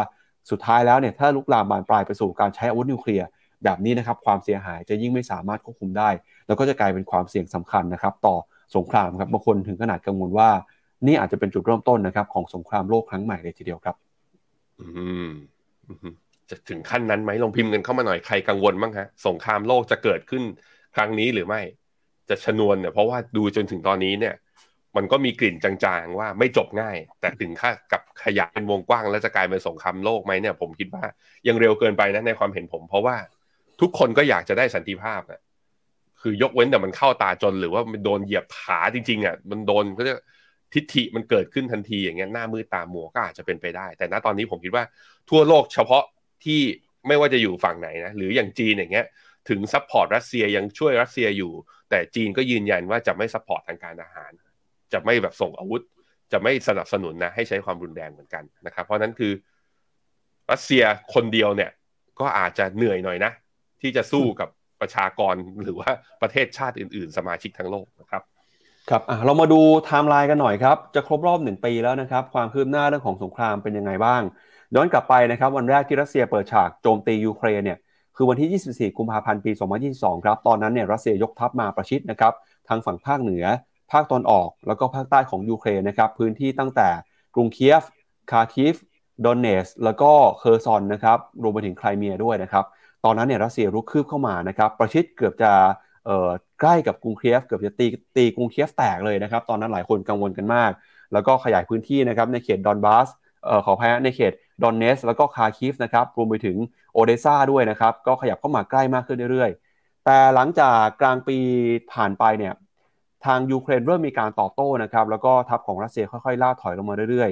สุดท้ายแล้วเนี่ยถ้าลุกลามบานปลายไปสู่การใช้อาวุธนิวเคลียร์แบบนี้นะครับความเสียหายจะยิ่งไม่สามารถควบคุมได้ แล้วก็จะกลายเป็นความเสี่ยงสำคัญนะครับต่อสงครามครับบางคนถึงขนาดกังวลว่า นี่อาจจะเป็นจุดเริ่มต้นนะครับของสงครามโลกครั้งใหม่เลยทีเดียวครับ อืมอืมจะถึงขั้นนั้นไหมลองพิมพ์กันเข้ามาหน่อยใครกังวลบ้างฮะสงครามโลกจะเกิดขึ้น ครั้งนี้หรือไม่ จะชนวนเนี่ยเพราะว่าดูจนถึงตอนนี้เนี่ย มันก็มีกลิ่นจางๆว่าไม่จบง่าย แต่ถึงค่ากับขยายเป็นวงกว้าง แล้วจะกลายเป็นสงครามโลกไหมเนี่ย ผมคิดว่ายังเร็วเกินไปนะในความเห็นผม เพราะว่าทุกคนก็อยากจะได้สันติภาพอะคือยกเว้นแต่มันเข้าตาจนหรือว่ามันโดนเหยียบขาจริงๆอะมันโดนเขาเรียกทิฐิมันเกิดขึ้นทันทีอย่างเงี้ยหน้ามืดตามัวก็อาจจะเป็นไปได้ แต่ณตอนนี้ผมคิดว่าทั่วโลกเฉพาะที่ไม่ว่าจะอยู่ฝั่งไหนนะหรืออย่างจีนอย่างเงี้ย ถึง support รัสเซียยังช่วยรัสเซียอยู่ แต่จีนก็ยืนยันว่าจะไม่ support ทางการทหาร จะไม่แบบส่งอาวุธ จะไม่สนับสนุนนะให้ใช้ความรุนแรงเหมือนกันนะครับ เพราะนั้นคือรัสเซียคนเดียวเนี่ยก็อาจจะเหนื่อยหน่อยนะ ที่จะสู้กับประชากรหรือว่าประเทศชาติอื่น ๆ สมาชิกทั้งโลกนะครับครับเรามาดูไทม์ไลน์กันหน่อยครับ จะครบรอบหนึ่งปีแล้วนะครับ ความคืบหน้าเรื่องของสงครามเป็นยังไงบ้าง ย้อนกลับไปนะครับ วันแรกที่รัสเซียเปิดฉากโจมตียูเครนเนี่ย คือวันที่ 24 กุมภาพันธ์ ปี 2022 ครับ ตอนนั้นเนี่ยรัสเซียยกทัพมาประชิดนะครับทางฝั่งภาคเหนือ ภาคตะวันออก แล้วก็ภาคใต้ของยูเครนนะครับ พื้นที่ตั้งแต่กรุงเคียฟ คาร์คิฟ โดเนตสก์ แล้วก็เคอร์ซอนนะครับ รวมไปถึงไครเมียด้วยนะครับ ตอนนั้นเนี่ยรัสเซียรุกคืบเข้ามานะครับ ประชิดเกือบจะใกล้กับกรุงเคียฟ เกือบจะตีตีกรุงเคียฟแตกเลยนะครับ ตอนนั้นหลายคนกังวลกันมาก แล้วก็ขยายพื้นที่นะครับในเขตดอนบาสขออภัยในเขตโดเนตสก์ แล้วก็คาร์คิฟนะครับ รวมไปถึง โอเดซาด้วยนะครับ ก็ขยับเข้ามาใกล้มากขึ้นเรื่อยๆ แต่หลังจากกลางปีผ่านไปเนี่ยทางยูเครนเริ่มมีการตอบโต้นะครับ แล้วก็ทัพของรัสเซียค่อยๆล่าถอยลงมาเรื่อย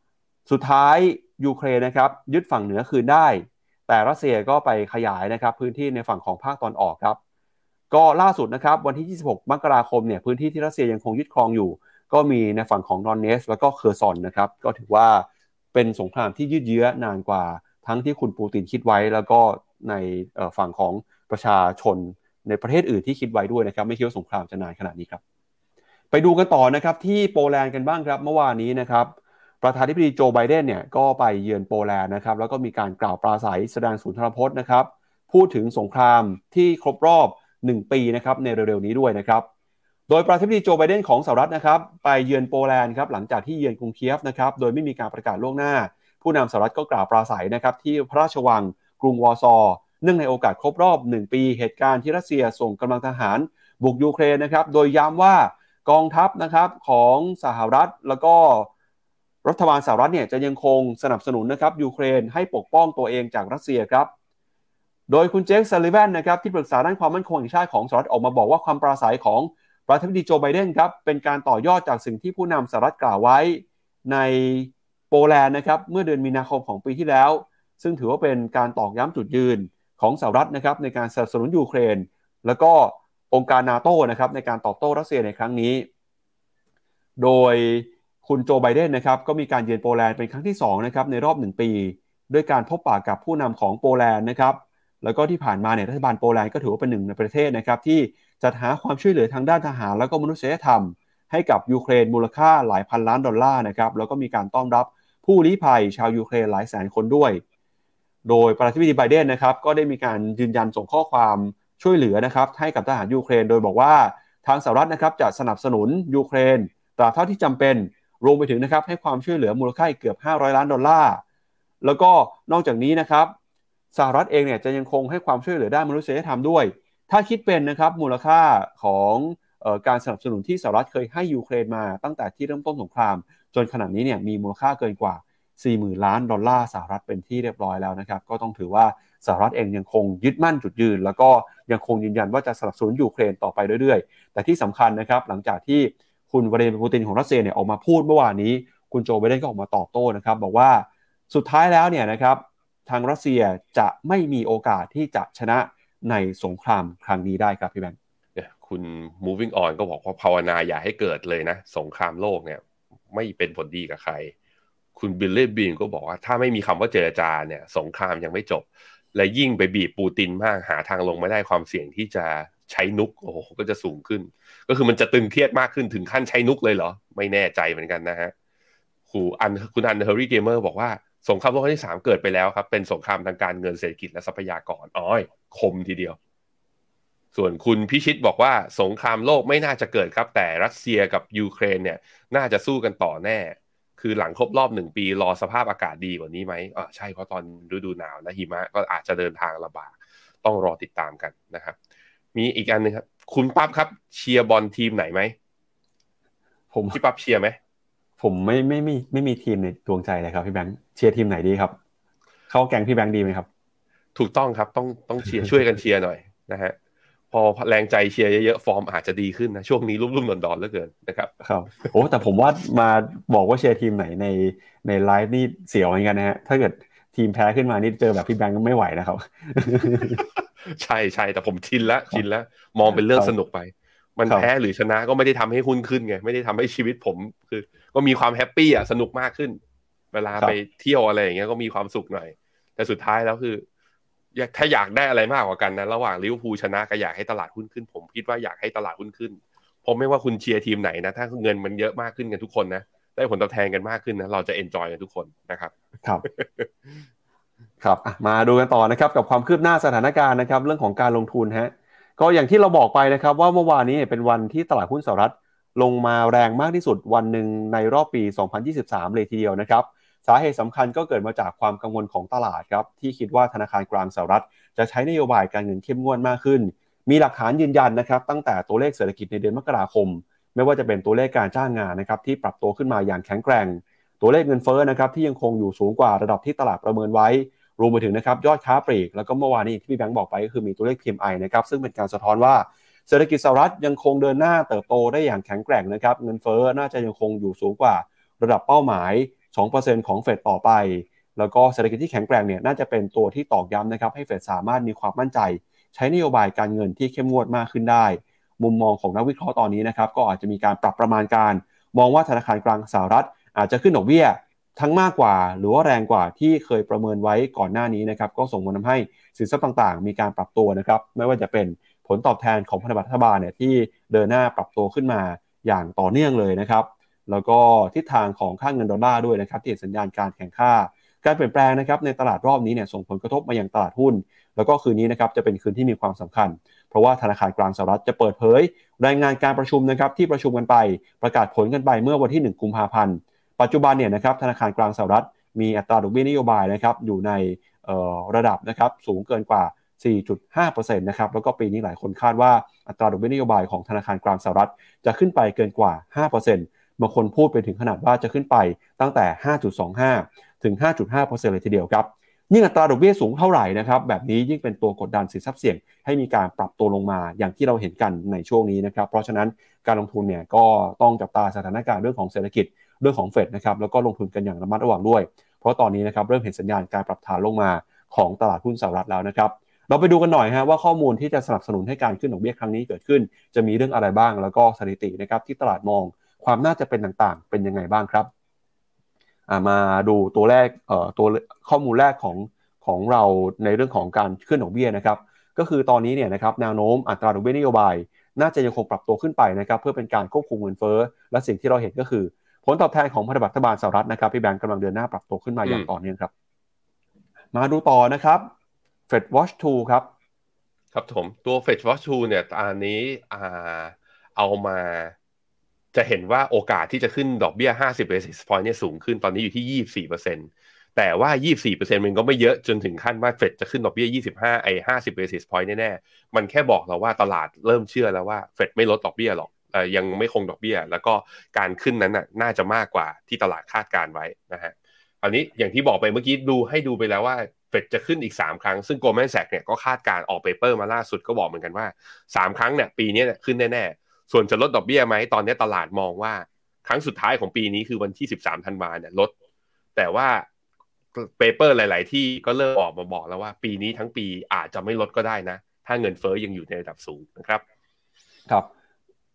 ๆ สุดท้ายยูเครนนะครับยึดฝั่งเหนือคืนได้ แต่รัสเซียก็ไปขยายนะครับพื้นที่ในฝั่งของภาคตะวันออกครับ ก็ล่าสุดนะครับวันที่ 26 มกราคมเนี่ยพื้นที่ที่รัสเซียยังคงยึดครองอยู่ ก็มีในฝั่งของดอนเนส แล้วก็เคอร์ซอนนะครับ ก็ถือว่าเป็นสงครามที่ยืดเยื้อนานกว่า ทั้งที่คุณปูตินคิดไว้แล้วก็ในฝั่งของประชาชนในประเทศอื่นที่คิดไว้ด้วยนะครับ ไม่คิดว่าสงครามจะนานขนาดนี้ครับ ไปดูกันต่อนะครับที่โปแลนด์กันบ้างครับเมื่อวานนี้นะครับประธานาธิบดีโจไบเดนเนี่ยก็ไปเยือนโปแลนด์นะครับแล้วก็มีการกล่าวปราศัยแสดงสุนทรพจน์นะครับ พูดถึงสงครามที่ครบรอบ 1 ปีนะครับในเร็วๆนี้ด้วยนะครับ โดยประธานาธิบดีโจไบเดนของสหรัฐนะครับ ไปเยือนโปแลนด์ครับหลังจากที่เยือนกรุงเคียฟนะครับโดยไม่มีการประกาศล่วงหน้า ผู้นำสหรัฐก็กล่าวปราศัยนะครับที่พระราชวังกรุงวอร์ซอเนื่องในโอกาสครบรอบ 1 ปีเหตุการณ์ที่รัสเซียส่งกำลังทหาร บุกยูเครนนะครับ โดยย้ำว่ากองทัพนะครับของสหรัฐแล้วก็รัฐบาลสหรัฐเนี่ยจะยังคงสนับสนุนนะครับยูเครนให้ปกป้องตัวเองจากรัสเซียครับ โดยคุณเจคซัลลิแวนนะครับที่ปรึกษาด้านความมั่นคงแห่งชาติของสหรัฐออกมาบอกว่าความปราศัยของประธานาธิบดีโจไบเดนครับเป็นการต่อยอดจากสิ่งที่ผู้นำสหรัฐกล่าวไว้ ใน โปแลนด์นะครับเมื่อเดือนมีนาคมของปีที่แล้ว ซึ่งถือว่าเป็นการตอกย้ำจุดยืนของสหรัฐนะครับในการสนับสนุนยูเครน แล้วก็องค์การนาโต้นะครับในการตอบโต้รัสเซียในครั้งนี้ โดยคุณโจไบเดนนะครับก็มีการเยือนโปแลนด์เป็นครั้งที่2นะครับในรอบ 1 ปี ด้วยการพบปะกับผู้นำของโปแลนด์นะครับแล้วก็ที่ผ่านมาเนี่ยรัฐบาลโปแลนด์ก็ถือว่าเป็นหนึ่งในประเทศนะครับที่จัดหาความช่วยเหลือทางด้านทหาร แล้วก็มนุษยธรรม ให้กับยูเครนมูลค่าหลายพันล้านดอลลาร์นะครับแล้วก็มีการต้อนรับ ผู้ลี้ภัยชาวยูเครนหลายแสนคนด้วย โดยประธานาธิบดีไบเดนนะครับก็ได้มีการยืนยันส่งข้อความช่วยเหลือนะครับให้กับทหารยูเครน โดยบอกว่าทางสหรัฐนะครับจะสนับสนุนยูเครนตราเท่าที่จำเป็นรวมไปถึงนะครับให้ความช่วยเหลือมูลค่าเกือบ 500 ล้านดอลลาร์ แล้วก็นอกจากนี้นะครับสหรัฐเองเนี่ยจะยังคงให้ความช่วยเหลือด้านมนุษยธรรมด้วย ถ้าคิดเป็นนะครับมูลค่าของออการสนับสนุนที่สหรัฐเคยให้ยูเครนมาตั้งแต่ที่เริ่มต้นสงคราม จนขณะนี้เนี่ยมีมูลค่าเกินกว่า 40,000 ล้านดอลลาร์สหรัฐเป็นที่เรียบร้อยแล้วนะครับ ก็ต้องถือว่าสหรัฐเองยังคงยึดมั่นจุดยืน แล้วก็ยังคงยืนยันว่าจะสนับสนุนยูเครนต่อไปเรื่อยๆ แต่ที่สำคัญนะครับหลังจากที่คุณวลาดิเมียร์ปูตินของรัสเซียเนี่ยออกมาพูดเมื่อวานนี้ คุณโจไบเดนก็ออกมาตอบโต้นะครับบอกว่าสุดท้ายแล้วเนี่ยนะครับทางรัสเซียจะไม่มีโอกาสที่จะชนะในสงครามครั้งนี้ได้ครับพี่แบงค์คุณ moving on ก็บอกว่าภาวนาอย่าให้เกิดเลยนะ สงครามโลกเนี่ย ไม่เป็นผลดีกับใคร คุณบิลเล่บีนก็บอกว่าถ้าไม่มีคำว่าเจรจาเนี่ยสงครามยังไม่จบ และยิ่งไปบีบปูตินมากหาทางลงไม่ได้ความเสี่ยงที่จะใช้ nuke โอ้โหก็จะสูงขึ้น ก็คือมันจะตึงเครียดมากขึ้นถึงขั้นใช้ nuke เลยเหรอ ไม่แน่ใจเหมือนกันนะฮะครูอันคุณอันเฮอร์รี่เกมเมอร์บอกว่าสงครามโลกครั้งที่สามเกิดไปแล้วครับ เป็นสงครามทางการเงินเศรษฐกิจและทรัพยากรโอ้ยคมทีเดียว ส่วนคุณพิชิตบอกว่าสงครามโลกไม่น่าจะเกิดครับ แต่รัสเซียกับยูเครนเนี่ย น่าจะสู้กันต่อแน่ คือหลังครบรอบหนึ่งปีรอสภาพอากาศดีกว่านี้ไหมอ่าใช่เพราะตอนฤดูหนาวนะหิมะก็อาจจะเดินทางลำบากต้องรอติดตามกันนะครับ มีอีกอันนึงครับ คุณปั๊บครับเชียร์บอลทีมไหนไหมผมพี่ปั๊บเชียร์ไหมผมไม่ไม่ไม่ไม่มีทีมในดวงใจเลยครับพี่แบงค์เชียร์ทีมไหนดีครับ เข้าแก๊งพี่แบงค์ดีไหมครับ ถูกต้องครับต้องต้องเชียร์ช่วยกันเชียร์หน่อยนะฮะ พอแรงใจเชียร์เยอะๆฟอร์มอาจจะดีขึ้นนะช่วงนี้รุ่มรุ่มดอนดอนเหลือเกินนะครับครับโอ้แต่ผมว่ามาบอกว่าเชียร์ทีมไหนในในไลฟ์นี่เสียวเหมือนกันนะฮะถ้าเกิดทีมแพ้ขึ้นมานี่เจอแบบพี่แบงค์ก็ไม่ไหวนะครับ ใช่ใช่แต่ผมชินแล้วชินแล้วมองเป็นเรื่องสนุกไป มันแพ้หรือชนะก็ไม่ได้ทำให้หุ้นขึ้นไงไม่ได้ทำให้ชีวิตผมคือ ก็มีความ happy อะสนุกมากขึ้น เวลาไปเที่ยวอะไรอย่างเงี้ยก็มีความสุขหน่อยแต่สุดท้ายแล้วคือ ถ้าอยากได้อะไรมากกว่ากันนะระหว่างลิเวอร์พูลชนะก็อยากให้ตลาดหุ้นขึ้น ผมคิดว่าอยากให้ตลาดหุ้นขึ้นผมไม่ว่าคุณเชียร์ทีมไหนนะถ้าเงินมันเยอะมากขึ้นกันทุกคนนะได้ผลตอบแทนกันมากขึ้นนะเราจะเอนจอยกันทุกคนนะครับครับครับมาดูกันต่อนะครับกับความคืบหน้าสถานการณ์นะครับเรื่องของการลงทุนฮะก็อย่างที่เราบอกไปนะครับ ว่าเมื่อวานนี้เป็นวันที่ตลาดหุ้นสหรัฐลงมาแรงมากที่สุดวันหนึ่งในรอบปี 2023 เลยทีเดียวนะครับ สาเหตุสำคัญก็เกิดมาจากความกังวลของตลาดครับที่คิดว่าธนาคารกลางสหรัฐ จะใช้นโยบายการเงินเข้มงวดมากขึ้น มีหลักฐานยืนยันนะครับตั้งแต่ตัวเลขเศรษฐกิจในเดือนมกราคม ไม่ว่าจะเป็นตัวเลขการจ้างงานนะครับที่ปรับตัวขึ้นมาอย่างแข็งแกร่ง ตัวเลขเงินเฟ้อนะครับที่ยังคงอยู่สูงกว่าระดับที่ตลาดประเมินไว้ รวมไปถึงนะครับยอดค้าปลีกแล้วก็เมื่อวานนี้ที่พี่แบงค์บอกไปก็คือมีตัวเลข PMI นะครับซึ่งเป็นการสะท้อนว่าเศรษฐกิจสหรัฐยังคงเดินหน้าเติบโตได้อย่างแข็งแกร่งนะครับเงินเฟ้อน่าจะยังคงอยู่สูงกว่าระดับเป้าหมาย 2%ของเฟดต่อไป แล้วก็เศรษฐกิจที่แข็งแกร่งเนี่ยน่าจะเป็นตัวที่ตอกย้ำนะครับให้เฟดสามารถมีความมั่นใจ ใช้นโยบายการเงินที่เข้มงวดมากขึ้นได้ มุมมองของนักวิเคราะห์ตอนนี้นะครับก็อาจจะมีการปรับประมาณการ มองว่าธนาคารกลางสหรัฐ อาจจะขึ้นดอกเบี้ยทั้งมากกว่าหรือว่าแรงกว่าที่เคยประเมินไว้ก่อนหน้านี้นะครับก็ส่งผลทาให้สินทรัพย์ต่างๆ มีการปรับตัวนะครับไม่ว่าจะเป็นผลตอบแทนของพันธบัตรรัฐบาลเนี่ยที่เดินหน้าปรับตัวขึ้นมาอย่างต่อเนื่องเลยนะครับ แล้วก็ทิศทางของค่างเงินดอลลาร์ด้วยนะครับที่เห็นสัญญาณการแข่งค่าการเปลี่ยนแปลงนะครับในตลาดรอบนี้เนี่ยส่งผลกระทบมาอย่างตลาดหุ้น แล้วก็คืนนี้นะครับจะเป็นคืนที่มีความสำคัญ เพราะว่าธนาคารกลางสหรัฐจะเปิดเผย รายงานการประชุมนะครับที่ประชุมกันไป ประกาศผลกันไปเมื่อวันที่ 1 กุมภาพันธ์ปัจจุบันเนี่ยนะครับธนาคารกลางสหรัฐ มีอัตราดอกเบี้ยนโยบายนะครับอยู่ในระดับนะครับสูงเกินกว่า 4.5%นะครับแล้วก็ปีนี้หลายคนคาดว่าอัตราดอกเบี้ยนโยบายของธนาคารกลางสหรัฐจะขึ้นไปเกินกว่า 5% บางคนพูดไปถึงขนาดว่าจะขึ้นไปตั้งแต่ 5.25 ถึง 5.5%เลยทีเดียวครับ ยิ่งอัตราดอกเบี้ยสูงเท่าไหร่นะครับแบบนี้ยิ่งเป็นตัวกดดันสินทรัพย์เสี่ยง ให้มีการปรับตัวลงมาอย่างที่เราเห็นกันในช่วงนี้นะครับเพราะฉะนั้นการลงทุนเนี่ยก็ต้องจับตาสถานการณ์เรื่องของเศรษฐกิจเรื่องของเฟดนะครับแล้วก็ลงทุนกันอย่างระมัดระวังด้วย เพราะตอนนี้นะครับเริ่มเห็นสัญญาณการปรับฐานลงมาของตลาดหุ้นสหรัฐแล้วนะครับเราไปดูกันหน่อยฮะว่าข้อมูลที่จะสนับสนุนให้การขึ้นดอกเบี้ยครั้งนี้เกิดขึ้น จะมีเรื่องอะไรบ้างแล้วก็สถิตินะครับที่ตลาดมอง ความน่าจะเป็นต่างๆ เป็นยังไงบ้างครับมาดูตัวแรกเอ่อตัวข้อมูลแรกของของเราในเรื่องของการขึ้นดอกเบี้ยนะครับ ก็คือตอนนี้เนี่ยนะครับแนวโน้มอัตราดอกเบี้ยนโยบาย น่าจะยังคงปรับตัวขึ้นไปนะครับ เพื่อเป็นการควบคุมเงินเฟ้อและสิ่งที่เราเห็นก็คือ ผลตอบแทนของพันธบัตรรัฐบาลสหรัฐนะครับพี่แบงก์กำลังเดินหน้าปรับตัวขึ้นมาอย่างต่อเนื่องครับ มาดูต่อนะครับ Fed Watch 2 ครับ ครับผมตัว Fetch Watch 2 เนี่ยอันนี้อ่าเอามา จะเห็นว่าโอกาสที่จะขึ้นดอกเบี้ย 50 basis point เนี่ยสูงขึ้นตอนนี้อยู่ที่ 24%แต่ว่า 24%มันก็ไม่เยอะจนถึงขั้นว่าเฟดจะขึ้นดอกเบี้ย 25 ไอ้ 50 basis point แน่ๆ มันแค่บอกเราว่าตลาดเริ่มเชื่อแล้วว่าเฟดไม่ลดดอกเบี้ยหรอกยังไม่คงดอกเบี้ย แล้วก็การขึ้นนั้นน่ะน่าจะมากกว่าที่ตลาดคาดการไว้นะฮะอันนี้อย่างที่บอกไปเมื่อกี้ดูให้ดูไปแล้วว่าเฟดจะขึ้นอีก 3 ครั้ง ซึ่ง Goldman Sachs เนี่ยก็คาดการออก paper มาล่าสุดก็บอกเหมือนกันว่า 3 ครั้งเนี่ยปีนี้เนี่ยขึ้นแน่ๆ ส่วนจะลดดอกเบี้ยไหมตอนนี้ตลาดมองว่า ครั้งสุดท้ายของปีนี้คือวันที่ 13ธันวาเนี่ยลด แต่ว่า paper หลาย ๆ ที่ก็เริ่มออกมาบอกแล้วว่า ปีนี้ทั้งปีอาจจะไม่ลดก็ได้นะ ถ้าเงินเฟ้อยังอยู่ในระดับสูงนะครับ ครับ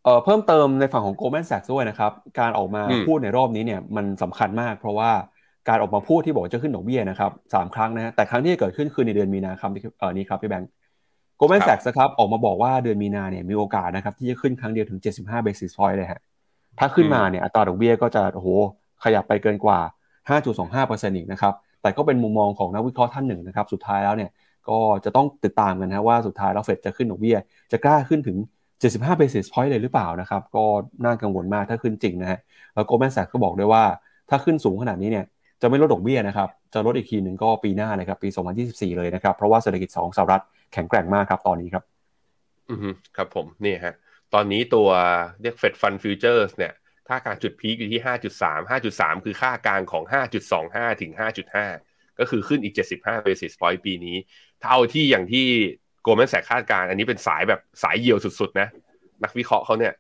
เอ่อเพิ่มเติมในฝั่งของ Goldman Sachs ด้วยนะครับ การออกมาอืมพูดในรอบนี้เนี่ยมันสำคัญมาก เพราะว่าการออกมาพูดที่บอกว่าจะขึ้นดอกเบี้ยนะครับสามครั้งนะฮะแต่ครั้งที่เกิดขึ้นคือในเดือนมีนาคมเอ่อนี้ครับพี่แบงค์ Goldman Sachs นะครับออกมาบอกว่าเดือนมีนาเนี่ยมีโอกาสนะครับที่จะขึ้นครั้งเดียวถึง 75 basis point เลยฮะถ้าขึ้นมาเนี่ยอัตราดอกเบี้ยก็จะโอ้โหขยับไปเกินกว่า 5.25%อีกนะครับแต่ก็เป็นมุมมองของนักวิเคราะห์ท่านหนึ่งนะครับสุดท้ายแล้วเนี่ยก็จะต้องติดตามกันนะว่าสุดท้ายแล้วเฟดจะขึ้นดอกเบี้ย จะกล้าขึ้นถึง 75 basis point เลยหรือเปล่านะครับ ก็น่ากังวลมากถ้าขึ้นจริงนะฮะแล้ว Goldman Sachs ก็บอกด้วยว่า ถ้าขึ้นสูงขนาดนี้เนี่ยจะไม่ลดดอกเบี้ยนะครับ จะลดอีกทีหนึ่งก็ปีหน้าเลยครับปี 2024 เลยนะครับ เพราะว่าเศรษฐกิจของสหรัฐ แข็งแกร่งมากครับตอนนี้ครับ อือครับผมนี่ฮะตอนนี้ตัวเรียก Fed Fund Futures เนี่ยค่าการจุดพีคอยู่ที่ 5.3 5.3 คือค่ากลางของ 5.25 ถึง 5.5 ก็คือขึ้นอีก 75 basis point ปีนี้ เท่าที่อย่างที่ Goldman Sachs คาดการ อันนี้เป็นสายแบบสายเยียวสุดๆ นะ นักวิเคราะห์เขาเนี่ย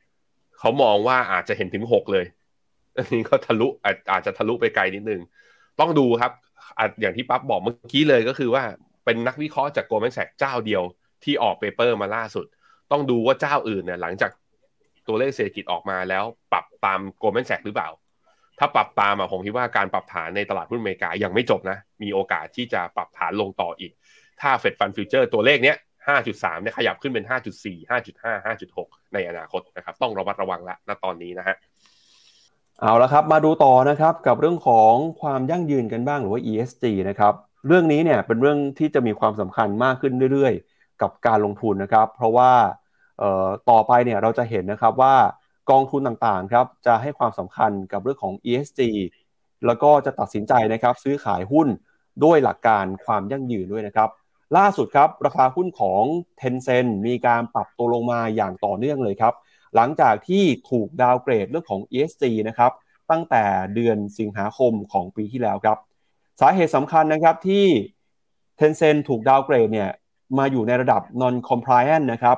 เขามองว่าอาจจะเห็นถึง 6 เลย อันนี้ก็ทะลุอาจจะทะลุไปไกลนิดนึง ต้องดูครับออย่างที่ปั๊บบอกเมื่อกี้เลยก็คือว่า เป็นนักวิเคราะห์จาก Goldman Sachs เจ้าเดียวที่ออกเปเปอร์มาล่าสุด ต้องดูว่าเจ้าอื่นเนี่ยหลังจากตัวเลขเศรษฐกิจออกมาแล้วปรับตาม Goldman Sachs หรือเปล่า ถ้าปรับตามอะผมคิดว่าการปรับฐานในตลาดหุ้นอเมริกายังไม่จบนะ มีโอกาสที่จะปรับฐานลงต่ออีก ถ้า Fed Fund Future ตัวเลขเนี้ย5.3เนี่ยขยับขึ้นเป็น 5.4 5.5 5.6 ในอนาคตนะครับ ต้องระมัดระวังละณตอนนี้นะฮะเอาละครับ มาดูต่อนะครับกับเรื่องของความยั่งยืนกันบ้างหรือว่า ESG นะครับ เรื่องนี้เนี่ยเป็นเรื่องที่จะมีความสำคัญมากขึ้นเรื่อยๆ กับการลงทุนนะครับ เพราะว่าต่อไปเนี่ยเราจะเห็นนะครับว่ากองทุนต่างๆครับจะให้ความสำคัญกับเรื่องของ ESG แล้วก็จะตัดสินใจนะครับซื้อขายหุ้นด้วยหลักการความยั่งยืนด้วยนะครับ ล่าสุดครับราคาหุ้นของ Tencent มีการปรับตัวลงมาอย่างต่อเนื่องเลยครับ หลังจากที่ถูกดาวเกรดเรื่องของ ESG นะครับตั้งแต่เดือนสิงหาคมของปีที่แล้วครับ สาเหตุสำคัญนะครับที่ Tencent ถูกดาวเกรดเนี่ยมาอยู่ในระดับ non compliant นะครับ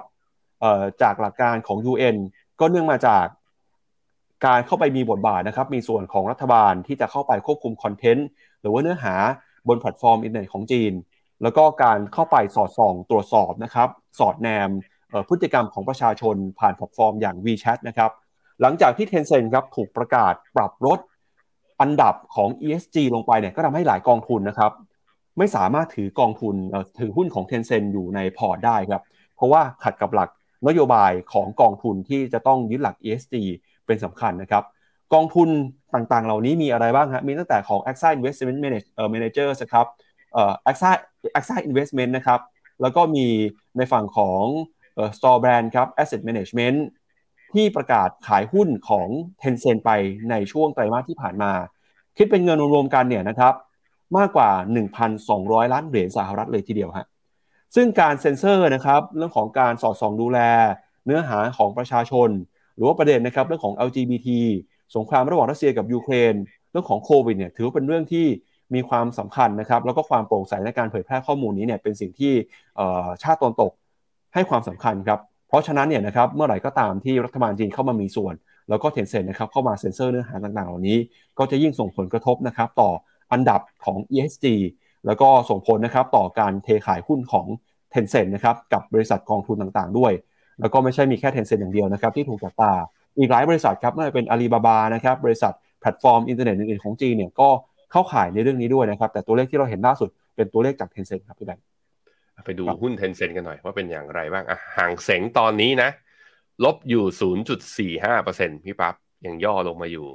จากหลักการของ UN ก็เนื่องมาจากการเข้าไปมีบทบาทนะครับ มีส่วนของรัฐบาลที่จะเข้าไปควบคุม content หรือว่าเนื้อหาบนแพลตฟอร์มอินเทอร์เน็ตของจีน แล้วก็การเข้าไปสอดส่องตรวจสอบนะครับ สอดแนมพฤติกรรมของประชาชนผ่านแพลตฟอร์มอย่าง WeChat นะครับ หลังจากที่ Tencent ครับถูกประกาศปรับลด อันดับของ ESG ลงไปเนี่ยก็ทำให้หลายกองทุนนะครับ ไม่สามารถถือกองทุนถือหุ้นของ Tencent อยู่ในพอร์ตได้ครับ เพราะว่าขัดกับหลักนโยบายของกองทุนที่จะต้องยึดหลัก ESG เป็นสำคัญนะครับ กองทุนต่างๆ เหล่านี้มีอะไรบ้างครมีตั้งแต่ของ AXA Investment Manage- เอ่อ Managers นะครับเอ่อ AXA AXA Investment นะครับ แล้วก็มีในฝั่งของ Store Brand ครับ Asset Management ที่ประกาศขายหุ้นของ Tencent ไปในช่วงไตรมาสที่ผ่านมา คิดเป็นเงินรวมๆกันเนี่ยนะครับมากกว่า 1,200 ล้านเหรียญสหรัฐเลยทีเดียวฮะซึ่งการเซ็นเซอร์นะครับเรื่องของการสอดส่องดูแล เนื้อหาของประชาชน หรือว่าประเด็นนะครับเรื่องของ LGBT สงครามระหว่างรัสเซียกับยูเครน เรื่องของโควิดเนี่ยถือว่าเป็นเรื่องที่มีความสำคัญนะครับแล้วก็ความโปร่งใสในการเผยแพร่ข้อมูลนี้เนี่ยเป็นสิ่งที่ชาติตนตกให้ความสำคัญครับ เพราะฉะนั้นเนี่ยนะครับเมื่อไหร่ก็ตามที่รัฐบาลจีนเข้ามามีส่วน แล้วก็ Tencent นะครับเข้ามาเซ็นเซอร์เนื้อหาต่างๆ เหล่านี้ ก็จะยิ่งส่งผลกระทบนะครับต่ออันดับของ ESG แล้วก็ส่งผลนะครับต่อการเทขายหุ้นของ Tencent นะครับกับบริษัทกองทุนต่างๆ ด้วย แล้วก็ไม่ใช่มีแค่ Tencent อย่างเดียวนะครับที่ถูกจับตาอีกหลายบริษัทครับไม่ว่าจะเป็น Alibaba นะครับบริษัทแพลตฟอร์มอินเทอร์เน็ตอื่นๆของจีนเนี่ยก็เข้าข่ายในเรื่องนี้ด้วยนะครับแต่ตัวเลขที่เราเห็นล่าสุดเป็นตัวเลขจาก Tencent ครับพี่แบงค์ ไปดูครับหุ้น Tencent กันหน่อยว่าเป็นอย่างไรบ้างอะฮั่งเส็งตอนนี้นะ ลบอยู่ 0.45%พี่ปั๊บยังย่อลงมาอยู่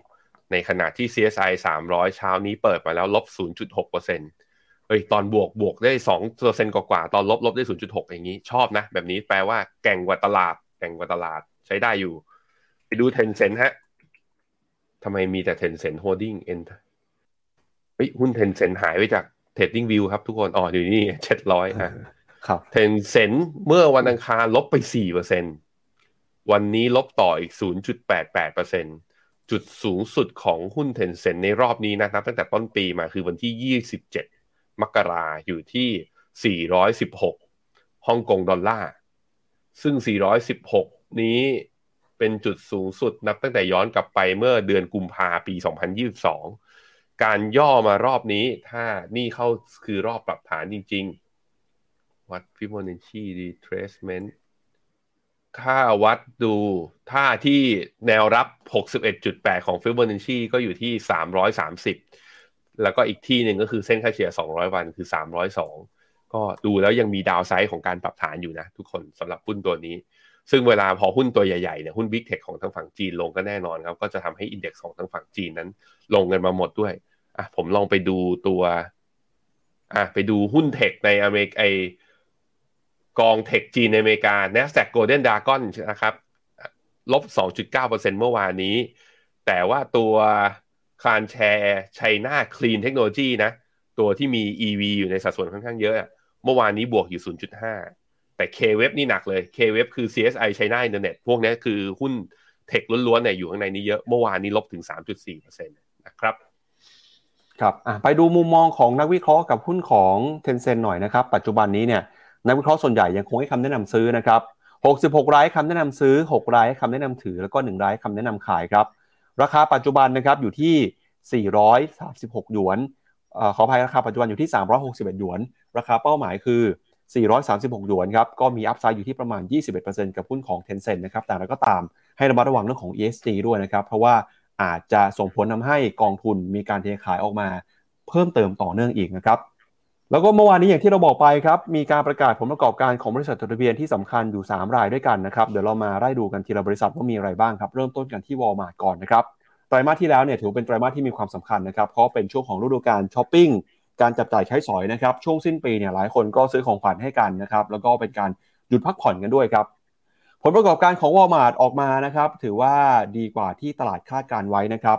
ในขณะที่ CSI 300 เช้านี้เปิดมาแล้วลบ 0.6%เฮ้ยตอนบวกบวกได้2%กว่าๆตอนลบลบได้ 0.6 อย่างนี้ ชอบนะ แบบนี้แปลว่าแกร่งกว่าตลาด แกร่งกว่าตลาดใช้ได้อยู่ ไปดู Tencent ฮะทำไมมีแต่ Tencent Holding N เฮ้ยหุ้น Tencent หายไปจาก Trading View ครับทุกคนอ๋ออยู่นี่เจ็ดร้อยอะครับเทนเซ็นเมื่อวันอังคารลบไป4%วันนี้ลบต่ออีก0.88%จุดสูงสุดของหุ้นเทนเซ็นในรอบนี้นะครับ ตั้งแต่ต้นปีมาคือวันที่27มกราอยู่ที่416ฮ่องกงดอลลาร์ ซึ่ง416นี้เป็นจุดสูงสุดนับตั้งแต่ย้อนกลับไปเมื่อเดือนกุมภาปี2022 การย่อมารอบนี้ ถ้านี่เข้าคือรอบปรับฐานจริง ๆ วัด Fibonacci retracement ถ้าวัดดูถ้าที่แนวรับ 61.8 ของ Fibonacci ก็อยู่ที่ 330 แล้วก็อีกที่หนึ่งก็คือเส้นค่าเฉลี่ย 200 วันคือ 302 ก็ดูแล้วยังมีดาวไซด์ของการปรับฐานอยู่นะ ทุกคนสำหรับหุ้นตัวนี้ ซึ่งเวลาพอหุ้นตัวใหญ่ๆเนี่ยหุ้น Big Tech ของทางฝั่งจีนลงก็แน่นอนครับ ก็จะทำให้อินเด็กซ์ของทางฝั่งจีนนั้น ลงกันมาหมดด้วย อะผมลองไปดูตัวอะไปดูหุ้นเทคในอเมริกากองเทคจีนในอเมริกา NASDAQ Golden Dragon นะครับลบ 2.9%เมื่อวานนี้ แต่ว่าตัวคานแชร์ไชน่าคลีนเทคโนโลยีนะ ตัวที่มี EV อยู่ในสัดส่วนค่อนข้างเยอะ เมื่อวานนี้บวกอยู่ 0.5 แต่ K-Web นี่หนักเลย K-Web คือ CSI China Internet พวกนี้คือหุ้นเทคล้วนๆเนี่ยอยู่ข้างในนี้เยอะ เมื่อวานนี้ลบถึง 3.4%นะครับ ครับไปดูมุมมองของนักวิเคราะห์กับหุ้นของ Tencent หน่อยนะครับ ปัจจุบันนี้เนี่ยนักวิเคราะห์ส่วนใหญ่ยังคงให้คำแนะนำซื้อนะครับ 66 รายคำแนะนำซื้อ 6 รายคำแนะนำถือ แล้วก็ 1 รายคำแนะนำขายครับ ราคาปัจจุบันนะครับอยู่ที่ 436 หยวนอขออภัยราคาปัจจุบันอยู่ที่ 361 หยวน ราคาเป้าหมายคือ 436 หยวนครับ ก็มีอัพไซด์อยู่ที่ประมาณ 21%กับหุ้นของ Tencent นะครับ แต่เราก็ตามให้ระมัดระวังเรื่องของ ESG ด้วยนะครับ เพราะว่า อาจจะส่งผลทำให้กองทุนมีการเทขายออกมา เพิ่มเติมต่อเนื่องอีกนะครับ แล้วก็เมื่อวานนี้อย่างที่เราบอกไปครับ มีการประกาศผลประกอบการของบริษัทจดทะเบียนที่สำคัญอยู่ 3 รายด้วยกันนะครับ เดี๋ยวเรามาไล่ดูกันทีละบริษัทว่ามีอะไรบ้างครับ เริ่มต้นกันที่วอลมาร์ทก่อนนะครับ ไตรมาสที่แล้วเนี่ยถือเป็นไตรมาสที่มีความสำคัญนะครับ เพราะเป็นช่วงของฤดูกาลช้อปปิ้ง การจับจ่ายใช้สอยนะครับ ช่วงสิ้นปีเนี่ยหลายคนก็ซื้อของขวัญให้กันนะครับ แล้วก็เป็นการหยุดพักผ่อนกันด้วยครับ ผลประกอบการของวอลมาร์ทออกมานะครับ ถือว่าดีกว่าที่ตลาดคาดการไว้นะครับ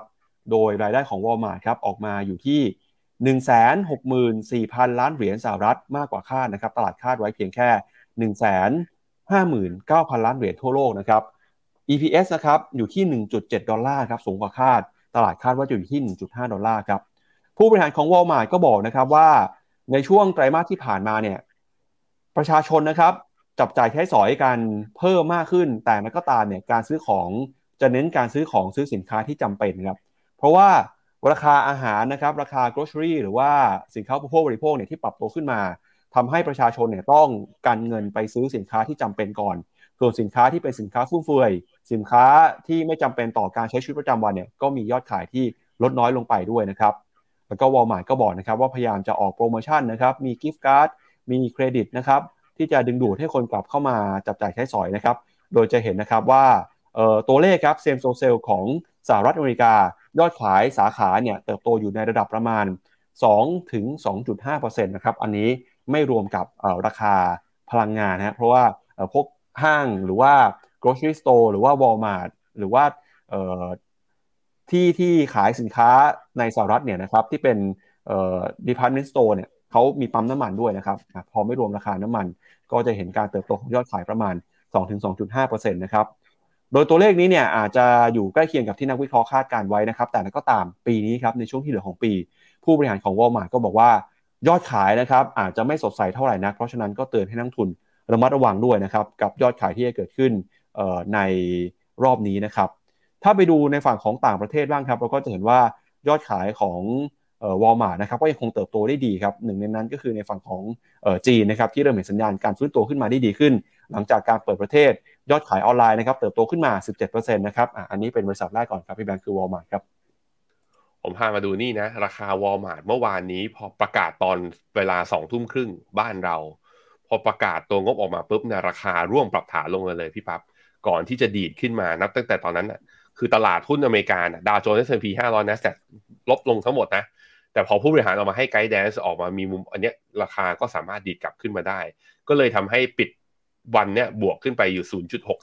โดยรายได้ของวอลมาร์ทครับออกมาอยู่ที่ 164,000 ล้านเหรียญสหรัฐมากกว่าคาดนะครับ ตลาดคาดไว้เพียงแค่ 159,000 ล้านเหรียญทั่วโลกนะครับ EPS นะครับอยู่ที่ 1.7 ดอลลาร์ครับสูงกว่าคาด ตลาดคาดว่าจะอยู่ที่ 1.5 ดอลลาร์ครับ ผู้บริหารของ Walmart ก็บอกนะครับว่าในช่วงไตรมาสที่ผ่านมาเนี่ยประชาชนนะครับ จับจ่ายใช้สอยกันเพิ่มมากขึ้น แต่นัก็ตามเนี่ยการซื้อของจะเน้นการซื้อของซื้อสินค้าที่จำเป็นครับ เพราะว่าราคาอาหารนะครับราคา grocery หรือว่าสินค้าอุปโภคบริโภคเนี่ยที่ปรับตัวขึ้นมาทำให้ประชาชนเนี่ยต้องการเงินไปซื้อสินค้าที่จำเป็นก่อน ส่วนสินค้าที่เป็นสินค้าฟุ่มเฟือย สินค้าที่ไม่จำเป็นต่อการใช้ชีวิตประจำวันเนี่ยก็มียอดขายที่ลดน้อยลงไปด้วยนะครับแล้วก็วอลมาร์ก็บอกนะครับว่าพยายามจะออกโปรโมชั่นนะครับมี gift card มีเครดิตนะครับ ที่จะดึงดูดให้คนกลับเข้ามาจับจ่ายใช้สอยนะครับ โดยจะเห็นนะครับว่าตัวเลขครับ same store sales ของสหรัฐอเมริกา ยอดขายสาขาเนี่ยเติบโตอยู่ในระดับประมาณ 2 ถึง 2.5%นะครับอันนี้ไม่รวมกับราคาพลังงานนะเพราะว่าพวกห้างหรือว่า grocery store หรือว่า Walmart หรือว่าที่ที่ขายสินค้าในสหรัฐเนี่ยนะครับที่เป็น department store เนี่ย เขามีปั๊มน้ำมันด้วยนะครับพอไม่รวมราคาน้ำมัน ก็จะเห็นการเติบโตของยอดขายประมาณ 2-2.5%นะครับโดยตัวเลขนี้เนี่ยอาจจะอยู่ใกล้เคียงกับที่นักวิเคราะห์คาดการไว้นะครับ แต่ก็ตามปีนี้ครับในช่วงที่เหลือของปี ผู้บริหารของวอลมาร์ก็บอกว่ายอดขายนะครับอาจจะไม่สดใสเท่าไหร่นัก เพราะฉะนั้นก็เตือนให้นักทุนระมัดระวังด้วยนะครับกับยอดขายที่จะเกิดขึ้นในรอบนี้นะครับ ถ้าไปดูในฝั่งของต่างประเทศบ้างครับ เราก็จะเห็นว่ายอดขายของ วอลมาร์นะครับก็ยังคงเติบโตได้ดีครับหนึ่งในนั้นก็คือในฝั่งของจีนนะครับที่เริ่มเห็นสัญญาณการฟื้นตัวขึ้นมาได้ดีขึ้น หลังจากการเปิดประเทศยอดขายออนไลน์นะครับเติบโตขึ้นมา 17%นะครับอันนี้เป็นบริษัทแรกก่อนครับพี่แบงค์คือวอลมาร์ทครับผมพามาดูนี่นะ ราคาวอลมาร์ทเมื่อวานนี้พอประกาศตอนเวลาสองทุ่มครึ่งบ้านเรา พอประกาศตัวงบออกมาปุ๊บเนี่ยราคาร่วงปรับฐานลงเลยพี่ปั๊บก่อนที่จะดีดขึ้นมานับตั้งแต่ตอนนั้นนะคือตลาดหุ้นอเมริกาดาวโจนส์เอสพีห้าร้อยนะแต่ลบลงทั้งหมดนะ แต่พอผู้บริหารออกมาให้ guidance ออกมามีมุมอันเนี้ยราคาก็สามารถดีดกลับขึ้นมาได้ ก็เลยทำให้ปิดวันเนี้ยบวกขึ้นไปอยู่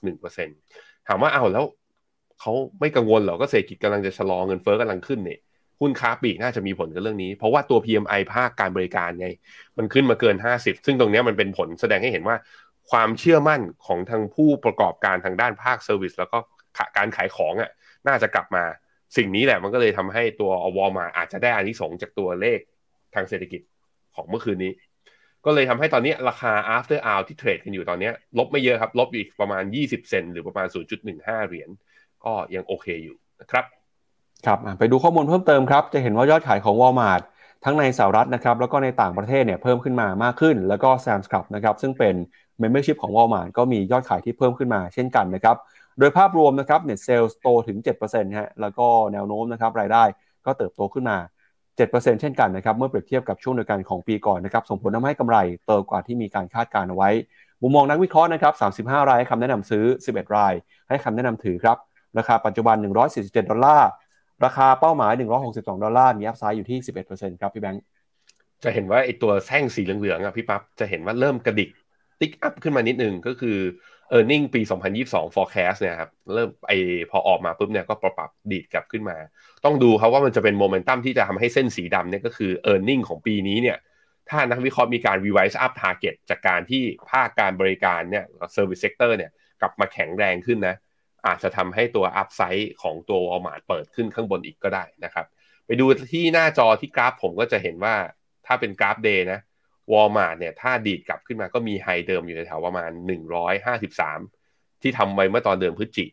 0.61%ถามว่าเอาแล้วเขาไม่กังวลหรอก็เศรษฐกิจกำลังจะชะลอเงินเฟ้อกำลังขึ้นเนี่ยหุ้นค้าปลีกน่าจะมีผลกับเรื่องนี้ เพราะว่าตัว PMI ภาคการบริการไง มันขึ้นมาเกิน 50 ซึ่งตรงนี้มันเป็นผลแสดงให้เห็นว่าความเชื่อมั่นของทางผู้ประกอบการทางด้านภาคเซอร์วิสแล้วก็การขายของอะน่าจะกลับมา สิ่งนี้แหละมันก็เลยทำให้ตัวอวมาอาจจะได้อานิสงจากตัวเลขทางเศรษฐกิจของเมื่อคืนนี้ ก็เลยทำให้ตอนนี้ราคา after hour ที่เทรดกันอยู่ตอนนี้ลบไม่เยอะครับ ลบอีกประมาณ 20 เซนหรือประมาณ 0.15 เหรียญก็ยังโอเคอยู่นะครับครับไปดูข้อมูลเพิ่มเติมครับ จะเห็นว่ายอดขายของ Walmart ทั้งในสหรัฐนะครับแล้วก็ในต่างประเทศเนี่ยเพิ่มขึ้นมามากขึ้น แล้วก็ Sam's Club นะครับซึ่งเป็น Membership ของ Walmart ก็มียอดขายที่เพิ่มขึ้นมาเช่นกันนะครับ โดยภาพรวมนะครับ Net Sales โตถึง 7%ฮะแล้วก็แนวโน้มนะครับรายได้ก็เติบโตขึ้นมา 7%เช่นกันนะครับ เมื่อเปรียบเทียบกับช่วงเดียวกันของปีก่อนนะครับ ส่งผลทำให้กำไรเติบกว่าที่มีการคาดการเอาไว้ มุมมองนักวิเคราะห์นะครับ 35 รายให้คำแนะนำซื้อ 11 ราย ให้คำแนะนำถือครับ ราคาปัจจุบัน 147 ดอลลาร์ ราคาเป้าหมาย 162 ดอลลาร์มี upside อยู่ที่ 11%ครับพี่แบงค์ จะเห็นว่าไอตัวแท่งสีเหลืองๆอะพี่ปั๊บ จะเห็นว่าเริ่มกระดิก tick up ขึ้นมานิดนึงก็คือ earning ปี 2022 forecast เนี่ยครับเริ่มไอพอออกมาปุ๊บเนี่ยก็ปรับดีดกลับขึ้นมา ต้องดูครับว่ามันจะเป็นโมเมนตัมที่จะทำให้เส้นสีดำเนี่ยก็คือ e a r n i n g ของปีนี้เนี่ยถ้านักวิเคราะห์มีการ revise up target จากการที่ภาคการบริการเนี่ย service sector เนี่ยกลับมาแข็งแรงขึ้นนะอาจจะทำให้ตัว upside ของตัว Walmart เปิดขึ้นข้างบนอีกก็ได้นะครับ ไปดูที่หน้าจอที่กราฟผมก็จะเห็นว่าถ้าเป็นกราฟ day นะ วอลมาร์ทเนี่ยถ้าดีดกลับขึ้นมาก็มี high เดิมอยู่ในแถวประมาณ 153 ที่ทำไว้เมื่อตอนเดิมพฤศจิ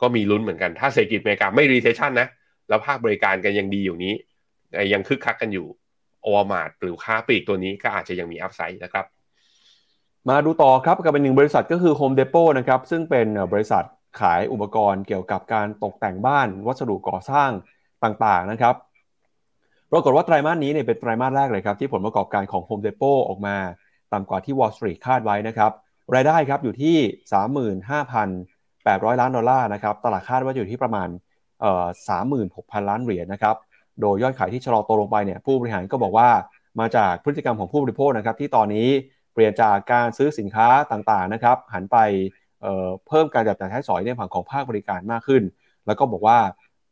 ก็มีลุ้นเหมือนกัน ถ้าเศรษฐกิจอเมริกาไม่ recession นะ แล้วภาคบริการกันยังดีอยู่นี้ ยังคึกคักกันอยู่วอลมาร์หรือค้าปลีกตัวนี้ก็อาจจะยังมีอัพไซด์นะครับ มาดูต่อครับกับเป็นหนึ่งบริษัทก็คือ Home Depot นะครับ ซึ่งเป็นบริษัทขายอุปกรณ์เกี่ยวกับการตกแต่งบ้านวัสดุก่อสร้างต่างๆนะครับ ปรากฏว่าไตรมาสนี้เนี่ยเป็นไตรมาสแรกเลยครับที่ผลประกอบการของ Home Depot ออกมาต่ำกว่าที่ Wall Street คาดไว้นะครับรายได้ครับอยู่ที่ 35,800 ล้านดอลลาร์นะครับตลาดคาดว่าอยู่ที่ประมาณเอ่อ36,000 ล้านเหรียญนะครับโดยยอดขายที่ชะลอตัวลงไปเนี่ยผู้บริหารก็บอกว่ามาจากพฤติกรรมของผู้บริโภคนะครับที่ตอนนี้เปลี่ยนจากการซื้อสินค้าต่างๆนะครับหันไปเเพิ่มการจับจ่ายใช้สอยในฝั่งของภาคบริการมากขึ้น แล้วก็บอกว่า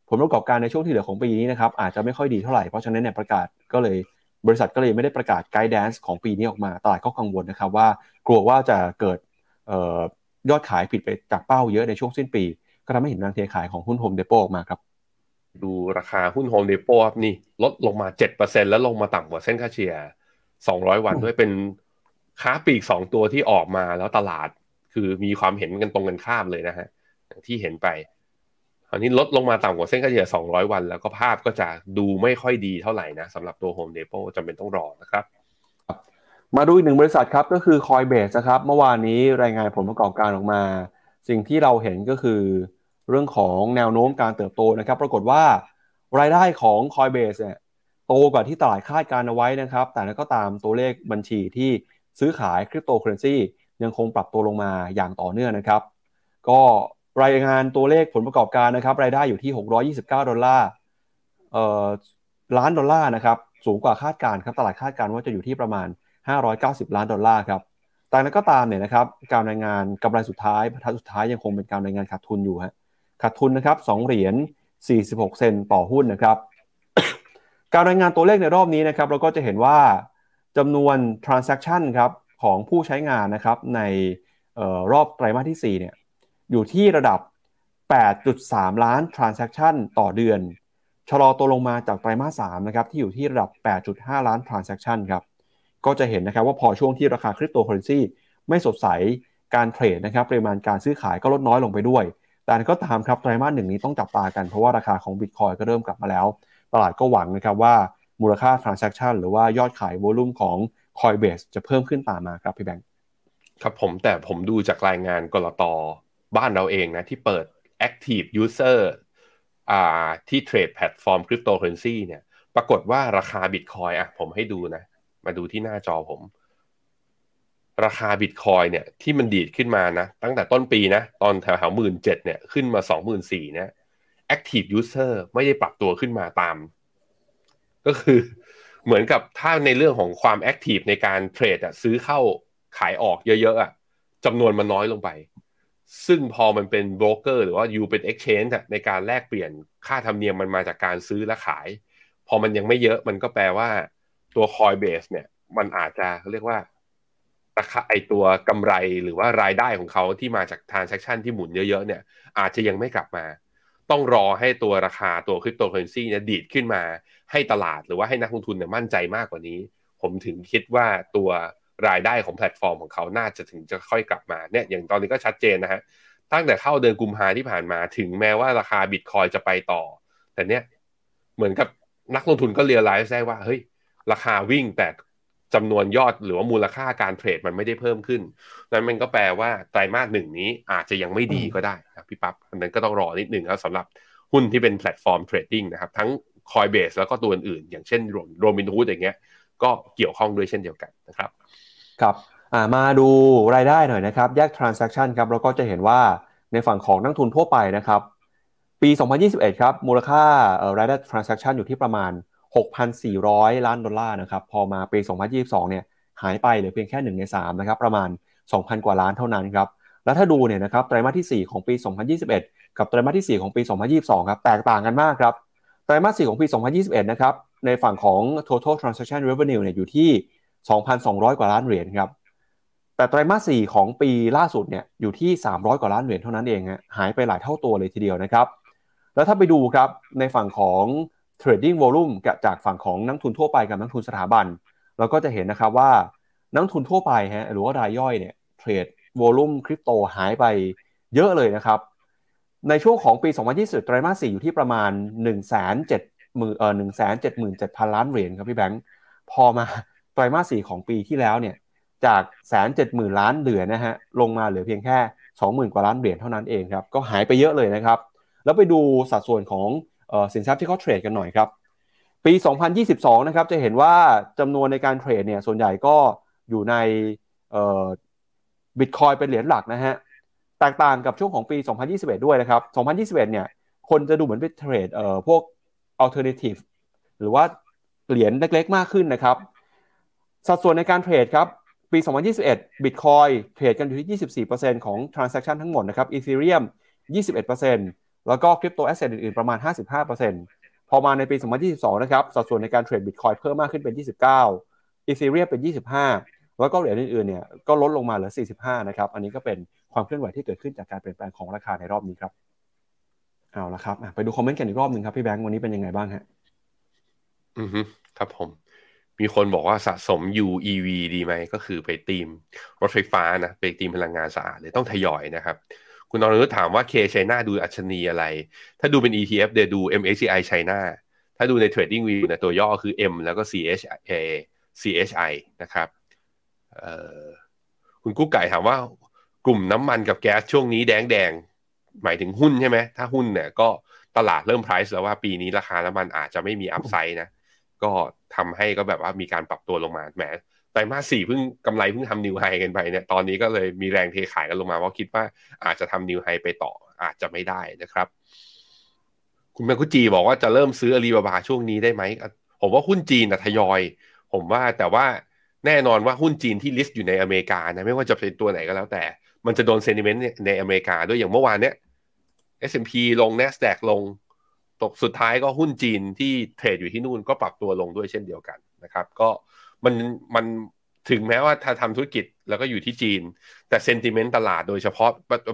ผลประกอบการในช่วงที่เหลือของปีนี้นะครับอาจจะไม่ค่อยดีเท่าไหร่ เพราะฉะนั้นเนี่ยประกาศก็เลยบริษัทก็เลยไม่ได้ประกาศไกด์แดนซ์ของปีนี้ออกมา ตลาดก็กังวลนะครับว่ากลัวว่าจะเกิดยอดขายผิดไปจากเป้าเยอะในช่วงสิ้นปี ก็ทำให้เห็นแรงเทขายของหุ้น Home Depot ออกมาครับ ดูราคาหุ้น Home Depot ครับนี่ ลดลงมา 7%แล้วลงมาต่ำกว่าเส้นค่าเฉลี่ย 200 วันด้วยเป็นค้าปลีก 2 ตัวที่ออกมาแล้วตลาดคือมีความเห็นกันตรงกันข้ามเลยนะฮะที่เห็นไป อันนี้ลดลงมาต่ำกว่าเส้นค่าเฉลี่ย 200 วัน แล้วก็ภาพก็จะดูไม่ค่อยดีเท่าไหร่นะสำหรับตัว Home Depot จำเป็นต้องรอนะครับ มาดูอีกหนึ่งบริษัทครับก็คือ Coinbase นะครับ เมื่อวานนี้รายงานผลประกอบการออกมา สิ่งที่เราเห็นก็คือ เรื่องของแนวโน้มการเติบโตนะครับ ปรากฏว่ารายได้ของ Coinbase เนี่ยโตกว่าที่ตลาดคาดการเอาไว้นะครับ แต่นั้นก็ตามตัวเลขบัญชีที่ซื้อขายคริปโตเคอเรนซียังคงปรับตัวลงมาอย่างต่อเนื่องนะครับ ก็ รายงานตัวเลขผลประกอบการนะครับรายได้อยู่ที่ 629 ดอลลาร์เอ่อล้านดอลลาร์นะครับสูงกว่าคาดการครับตลาดคาดการว่าจะอยู่ที่ประมาณ 590 ล้านดอลลาร์ครับแต่นั้นก็ตามเนี่ยนะครับการรายงานกำไรสุดท้ายบรรทัสุดท้ายยังคงเป็นการรายงานขาดทุนอยู่ฮะขาดทุนนะครับ2เหรียญ46 เซนต่อหุ้นนะครับการรายงานตัวเลขในรอบนี้นะครับเราก็จะเห็นว่าจำนวน transaction ครับของผู้ใช้งานนะครับในรอบไตรมาสที่4เนี่ย อยู่ที่ระดับ 8.3 ล้าน transaction ต่อเดือน ชะลอตัวลงมาจากไตรมาส3นะครับที่อยู่ที่ระดับ 8.5 ล้าน transaction ครับ ก็จะเห็นนะครับว่าพอช่วงที่ราคาคริปโตเคอเรนซีไม่สดใส การเทรดนะครับปริมาณการซื้อขายก็ลดน้อยลงไปด้วย แต่ก็ตามครับไตรมาสหนึ่งนี้ต้องจับตากันเพราะว่าราคาของบิตคอยน์ก็เริ่มกลับมาแล้ว ตลาดก็หวังนะครับว่ามูลค่า transaction หรือว่ายอดขาย volume ของ Coinbase จะเพิ่มขึ้นตามมาครับพี่แบงค์ครับผมแต่ผมดูจากรายงานกลต บ้านเราเองนะที่เปิด Active User อ่าที่เทรดแพลตฟอร์มคริปโตเคอเรนซีเนี่ย ปรากฏว่าราคาบิตคอยน์อะผมให้ดูนะ มาดูที่หน้าจอผม ราคาบิตคอยน์เนี่ยที่มันดีดขึ้นมานะ ตั้งแต่ต้นปีนะ ตอนแถวแถวหมื่นเจ็ดเนี่ยขึ้นมาสองหมื่นสี่เนี่ย Active User ไม่ได้ปรับตัวขึ้นมาตาม ก็คือเหมือนกับถ้าในเรื่องของความแอคทีฟในการเทรดอะซื้อเข้าขายออกเยอะๆอะจำนวนมันน้อยลงไป ซึ่งพอมันเป็นโบรกเกอร์หรือว่ายูเป็น exchange ในการแลกเปลี่ยนค่าธรรมเนียมมันมาจากการซื้อและขาย พอมันยังไม่เยอะมันก็แปลว่าตัว Coinbase เนี่ย มันอาจจะเรียกว่าราคาไอตัวกำไรหรือว่ารายได้ของเขาที่มาจาก transaction ที่หมุนเยอะๆเนี่ย อาจจะยังไม่กลับมา ต้องรอให้ตัวราคาตัวคริปโตเคอเรนซีเนี่ยดีดขึ้นมาให้ตลาดหรือว่าให้นักลงทุนเนี่ยมั่นใจมากกว่านี้ ผมถึงคิดว่าตัว รายได้ของแพลตฟอร์มของเขาน่าจะถึงจะค่อยกลับมาเนี่ยอย่างตอนนี้ก็ชัดเจนนะฮะตั้งแต่เข้าเดือนกุมภาที่ผ่านมาถึงแม้ว่าราคาบิตคอยน์จะไปต่อ แต่เนี้ยเหมือนกับนักลงทุนก็ realize ได้ว่าเฮ้ยราคาวิ่งแต่จำนวนยอดหรือว่ามูลค่าการเทรดมันไม่ได้เพิ่มขึ้น นั้นมันก็แปลว่าไตรมาสหนึ่งนี้อาจจะยังไม่ดีก็ได้นะพี่ปั๊บอันนั้นก็ต้องรอนิดหนึ่งครับสำหรับหุ้นที่เป็นแพลตฟอร์ม trading นะครับ ทั้ง Coinbase แล้วก็ตัวอื่นๆอย่างเช่นโรมินฮูดอย่างเงี้ยก็เกี่ยวข้องด้วยเช่นเดียวกันนะครับ ครับมาดูรายได้หน่อยนะครับ แยก transaction ครับเราก็จะเห็นว่าในฝั่งของนักทุนทั่วไปนะครับ ปี 2021 ครับ มูลค่ารายได้ transaction อยู่ที่ประมาณ 6,400 ล้านดอลลาร์นะครับ พอมาปี 2022 เนี่ยหายไปเหลือเพียงแค่ 1 ใน 3 นะครับ ประมาณ 2,000 กว่าล้านเท่านั้นครับ แล้วถ้าดูเนี่ยนะครับ ไตรมาสที่ 4 ของปี 2021 กับไตรมาสที่ 4 ของปี 2022 ครับ แตกต่างกันมากครับ ไตรมาส 4 ของปี 2021 นะครับ ในฝั่งของ total transaction revenue เนี่ยอยู่ที่ 2,200 กว่าล้านเหรียญครับ แต่ไตรมาสสี่ของปีล่าสุดเนี่ยอยู่ที่ 300 กว่าล้านเหรียญเท่านั้นเองฮะหายไปหลายเท่าตัวเลยทีเดียวนะครับ แล้วถ้าไปดูครับในฝั่งของ trading volume จากฝั่งของนักทุนทั่วไปกับนักทุนสถาบัน เราก็จะเห็นนะครับว่านักทุนทั่วไปฮะหรือว่ารายย่อยเนี่ยเทรดวอลุ่มคริปโตหายไปเยอะเลยนะครับ ในช่วงของปี 2020 ไตรมาส 4 อยู่ที่ประมาณ 1 7 0 0 0 0เอ่อ177,000 ล้านเหรียญครับพี่แบงค์ พอมา ไตรมาส4ของปีที่แล้วเนี่ยจากแสนเจ็ดหมื่นล้านเหรียญนะฮะลงมาเหลือเพียงแค่สองหมื่นกว่าล้านเหรียญเท่านั้นเองครับก็หายไปเยอะเลยนะครับ แล้วไปดูสัดส่วนของสินทรัพย์ที่เขาเทรดกันหน่อยครับ ปี 2022 นะครับจะเห็นว่าจำนวนในการเทรดเนี่ยส่วนใหญ่ก็อยู่ในบิตคอยเป็นเหรียญหลักนะฮะแตกต่างกับช่วงของปี 2021 ด้วยนะครับ 2021 เนี่ยคนจะดูเหมือนไปเทรดเอ่อพวก alternative หรือว่าเหรียญเล็กๆ มากขึ้นนะครับ สัดส่วนในการเทรดครับ ปี 2021 Bitcoin เทรดกันอยู่ที่ 24%ของ transaction ทั้งหมดนะครับ Ethereum 21%แล้วก็ Crypto Asset อื่นๆ ประมาณ 55%พอมาในปี 2022 นะครับ สัดส่วนในการเทรด Bitcoin เพิ่มมากขึ้นเป็น 29 Ethereum เป็น 25 แล้วก็เหรียญอื่นๆ เนี่ยก็ลดลงมาเหลือ 45 นะครับ อันนี้ก็เป็นความเคลื่อนไหวที่เกิดขึ้นจากการเปลี่ยนแปลงของราคาในรอบนี้ครับเอาละครับไปดูคอมเมนต์กันอีกรอบหนึ่งครับพี่แบงค์วันนี้เป็นยังไงบ้างฮะ อือฮึครับผม มีคนบอกว่าสะสม UEV ดีไหม ก็คือไปตีมรถไฟฟ้านะ ไปตีมพลังงานสะอาดเลยต้องทยอยนะครับ คุณนรนุชถามว่าเคชัยนาดูอัชนีอะไร ถ้าดูเป็น ETF เดี๋ยวดู MSCI ไชน่าถ้าดูใน Trading View นะตัวย่อคือ M แล้วก็ CHA CHI นะครับคุณกุ๊กไก่ถามว่ากลุ่มน้ำมันกับแก๊สช่วงนี้แดงแดงหมายถึงหุ้นใช่ไหม ถ้าหุ้นเนี่ยก็ตลาดเริ่ม price แล้วว่าปีนี้ราคาน้ำมันอาจจะไม่มีอัพไซด์นะ ก็ทำให้ก็แบบว่ามีการปรับตัวลงมาแหมไตรมาสสี่เพิ่งกำไรเพิ่งทำ new high กันไปเนี่ยตอนนี้ก็เลยมีแรงเทขายกันลงมาเพราะคิดว่าอาจจะทำ new high ไปต่ออาจจะไม่ได้นะครับ คุณแมคุจีบอกว่าจะเริ่มซื้ออาลีบาบาช่วงนี้ได้ไหมผมว่าหุ้นจีนทยอย ผมว่าแต่ว่าแน่นอนว่าหุ้นจีนที่ list อยู่ในอเมริกานะไม่ว่าจะเป็นตัวไหนก็แล้วแต่ มันจะโดน sentiment ในอเมริกาด้วยอย่างเมื่อวานเนี้ย S&P ลง NASDAQ ลง ตกสุดท้ายก็หุ้นจีนที่เทรดอยู่ที่นู่นก็ปรับตัวลงด้วยเช่นเดียวกันนะครับ ก็มันมันถึงแม้ว่าถ้าทำธุรกิจแล้วก็อยู่ที่จีน แต่เซนติเมนต์ตลาดโดยเฉพาะ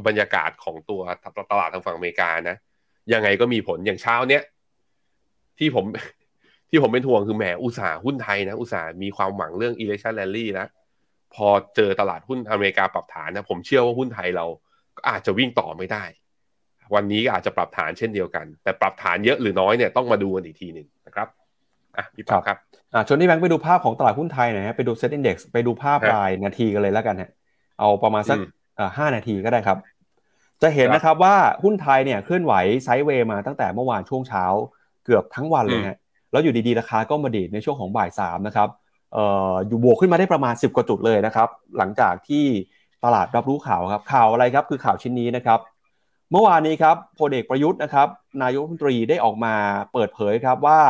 บรรยากาศของตัวตลาดทางฝั่งอเมริกานะ ยังไงก็มีผลอย่างเช้าเนี้ยที่ผมที่ผมเป็นห่วงคือแหมอุตสาห์หุ้นไทยนะ อุตสาห์มีความหวังเรื่อง election rally แล้วพอเจอตลาดหุ้นอเมริกาปรับฐานนะ ผมเชื่อว่าหุ้นไทยเราก็อาจจะวิ่งต่อไม่ได้ วันนี้อาจจะปรับฐานเช่นเดียวกัน แต่ปรับฐานเยอะหรือน้อยเนี่ยต้องมาดูกันอีกทีหนึ่งนะครับอะพี่ปั๊บครับอ่าชวนที่แบงค์ไปดูภาพของตลาดหุ้นไทยหน่อยฮะไปดู SET Index ไปดูภาพรายนาทีกันเลยแล้วกันฮะเอาประมาณสักอ่าห้านาทีก็ได้ครับ จะเห็นนะครับว่าหุ้นไทยเนี่ยเคลื่อนไหว sideway มาตั้งแต่เมื่อวานช่วงเช้าเกือบทั้งวันเลยฮะแล้วอยู่ดีๆราคาก็มาดีดในช่วงของบ่ายสามนะครับเอ่ออยู่บวกขึ้นมาได้ประมาณ 10 กว่าจุดเลยนะครับ หลังจากที่ตลาดรับรู้ข่าวครับข่าวอะไรครับคือข่าวชิ้นนี้นะครับ เมื่อวานนี้ครับพลเอกประยุทธ์นะครับ นายกรัฐมนตรีได้ออกมาเปิดเผยครับว่า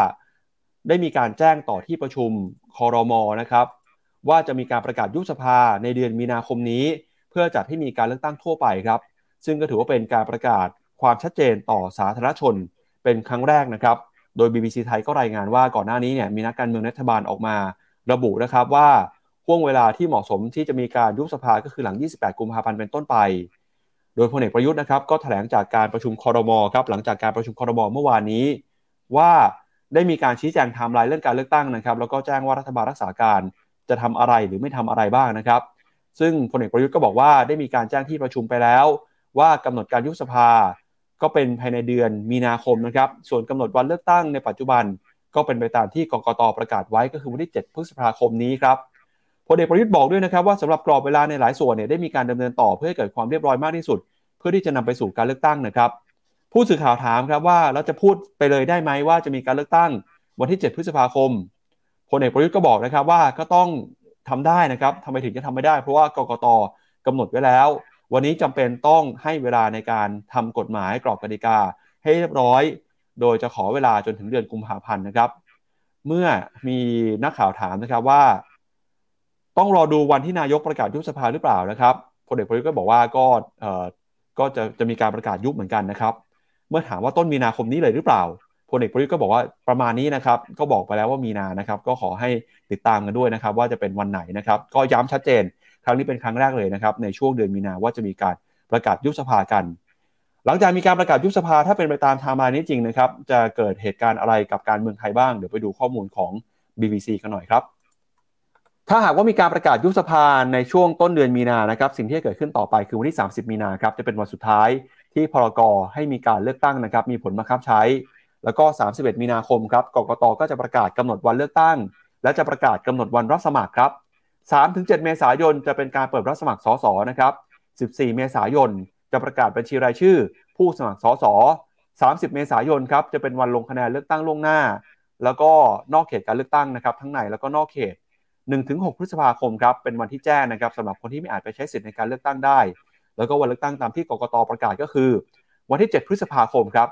ได้มีการแจ้งต่อที่ประชุมคอรมอนะครับ ว่าจะมีการประกาศยุบสภาในเดือนมีนาคมนี้ เพื่อจัดให้มีการเลือกตั้งทั่วไปครับ ซึ่งก็ถือว่าเป็นการประกาศความชัดเจนต่อสาธารณชนเป็นครั้งแรกนะครับ โดย BBC ไทยก็รายงานว่าก่อนหน้านี้เนี่ยมีนักการเมืองรัฐบาลออกมา ระบุนะครับว่าห่วงเวลาที่เหมาะสมที่จะมีการยุบสภาก็คือหลัง 28 กุมภาพันธ์เป็นต้นไป ดยพลเอกประยุทธ์นะครับก็แถลงจากการประชุมคอรมอครับหลังจากการประชุมคอรมอเมื่อวานนี้ ว่าได้มีการชี้แจงไทม์ไลน์เรื่องการเลือกตั้งนะครับ แล้วก็แจ้งว่ารัฐบาลรักษาการจะทำอะไรหรือไม่ทำอะไรบ้างนะครับ ซึ่งพลเอกประยุทธ์ก็บอกว่าได้มีการแจ้งที่ประชุมไปแล้ว ว่ากำหนดการยุบสภา ก็เป็นภายในเดือนมีนาคมนะครับ ส่วนกำหนดวันเลือกตั้งในปัจจุบัน ก็เป็นไปตามที่กกตประกาศไว้ก็คือวันที่ 7 พฤษภาคมนี้ครับ พลเอกประยุทธ์บอกด้วยนะครับว่าสำหรับกรอบเวลาในหลายส่วนเนี่ยได้มีการดำเนินต่อเพื่อให้เกิดความเรียบร้อยมากที่สุด เพื่อที่จะนำไปสู่การเลือกตั้งนะครับ ผู้สื่อข่าวถามครับว่าเราจะพูดไปเลยได้ไหมว่าจะมีการเลือกตั้งวันที่ 7 พฤษภาคมพลเอกประยุทธ์ก็บอกนะครับว่าก็ต้องทำได้นะครับทำไมถึงจะทำไม่ได้ เพราะว่ากกตกำหนดไว้แล้ว วันนี้จำเป็นต้องให้เวลาในการทำกฎหมายกรอบกติกาให้เรียบร้อย โดยจะขอเวลาจนถึงเดือนกุมภาพันธ์นะครับ เมื่อมีนักข่าวถามนะครับว่า ต้องรอดูวันที่นายกประกาศยุบสภาหรือเปล่านะครับพลเอกประยุทธ์ก็บอกว่าก็เอ่อก็จะจะมีการประกาศยุบเหมือนกันนะครับ เมื่อถามว่าต้นมีนาคมนี้เลยหรือเปล่าพลเอกประยุทธ์ก็บอกว่าประมาณนี้นะครับ ก็บอกไปแล้วว่ามีนานะครับ ก็ขอให้ติดตามกันด้วยนะครับ ว่าจะเป็นวันไหนนะครับ ก็ย้ำชัดเจน ครั้งนี้เป็นครั้งแรกเลยนะครับ ในช่วงเดือนมีนาว่าจะมีการประกาศยุบสภากัน หลังจากมีการประกาศยุบสภาถ้าเป็นไปตามไทม์ไลน์นี้จริงนะครับ จะเกิดเหตุการณ์อะไรกับการเมืองไทยบ้าง เดี๋ยวไปดูข้อมูลของ BBC กันหน่อยครับ ถ้าหากว่ามีการประกาศยุบสภาในช่วงต้นเดือนมีนานะครับสิ่งที่จะเกิดขึ้นต่อไปคือวันที่ 30 มีนาครับจะเป็นวันสุดท้ายที่พรฎให้มีการเลือกตั้งนะครับมีผลบังคับใช้ แล้วก็ 31 มีนาคมครับกกตก็จะประกาศกำหนดวันเลือกตั้ง และจะประกาศกำหนดวันรับสมัครครับ 3-7 เมษายนจะเป็นการเปิดรับสมัครสสนะครับ 14 เมษายนจะประกาศบัญชีรายชื่อ ผู้สมัครสส30 เมษายนครับจะเป็นวันลงคะแนนเลือกตั้งล่วงหน้า แล้วก็นอกเขตการเลือกตั้งนะครับทั้งในแล้วก็นอกเขต 1-6 พฤษภาคมครับเป็นวันที่แจ้งนะครับสำหรับคนที่ไม่อาจไปใช้สิทธิ์ในการเลือกตั้งได้ แล้วก็วันเลือกตั้งตามที่กกตประกาศก็คือ วันที่ 7 พฤษภาคมครับ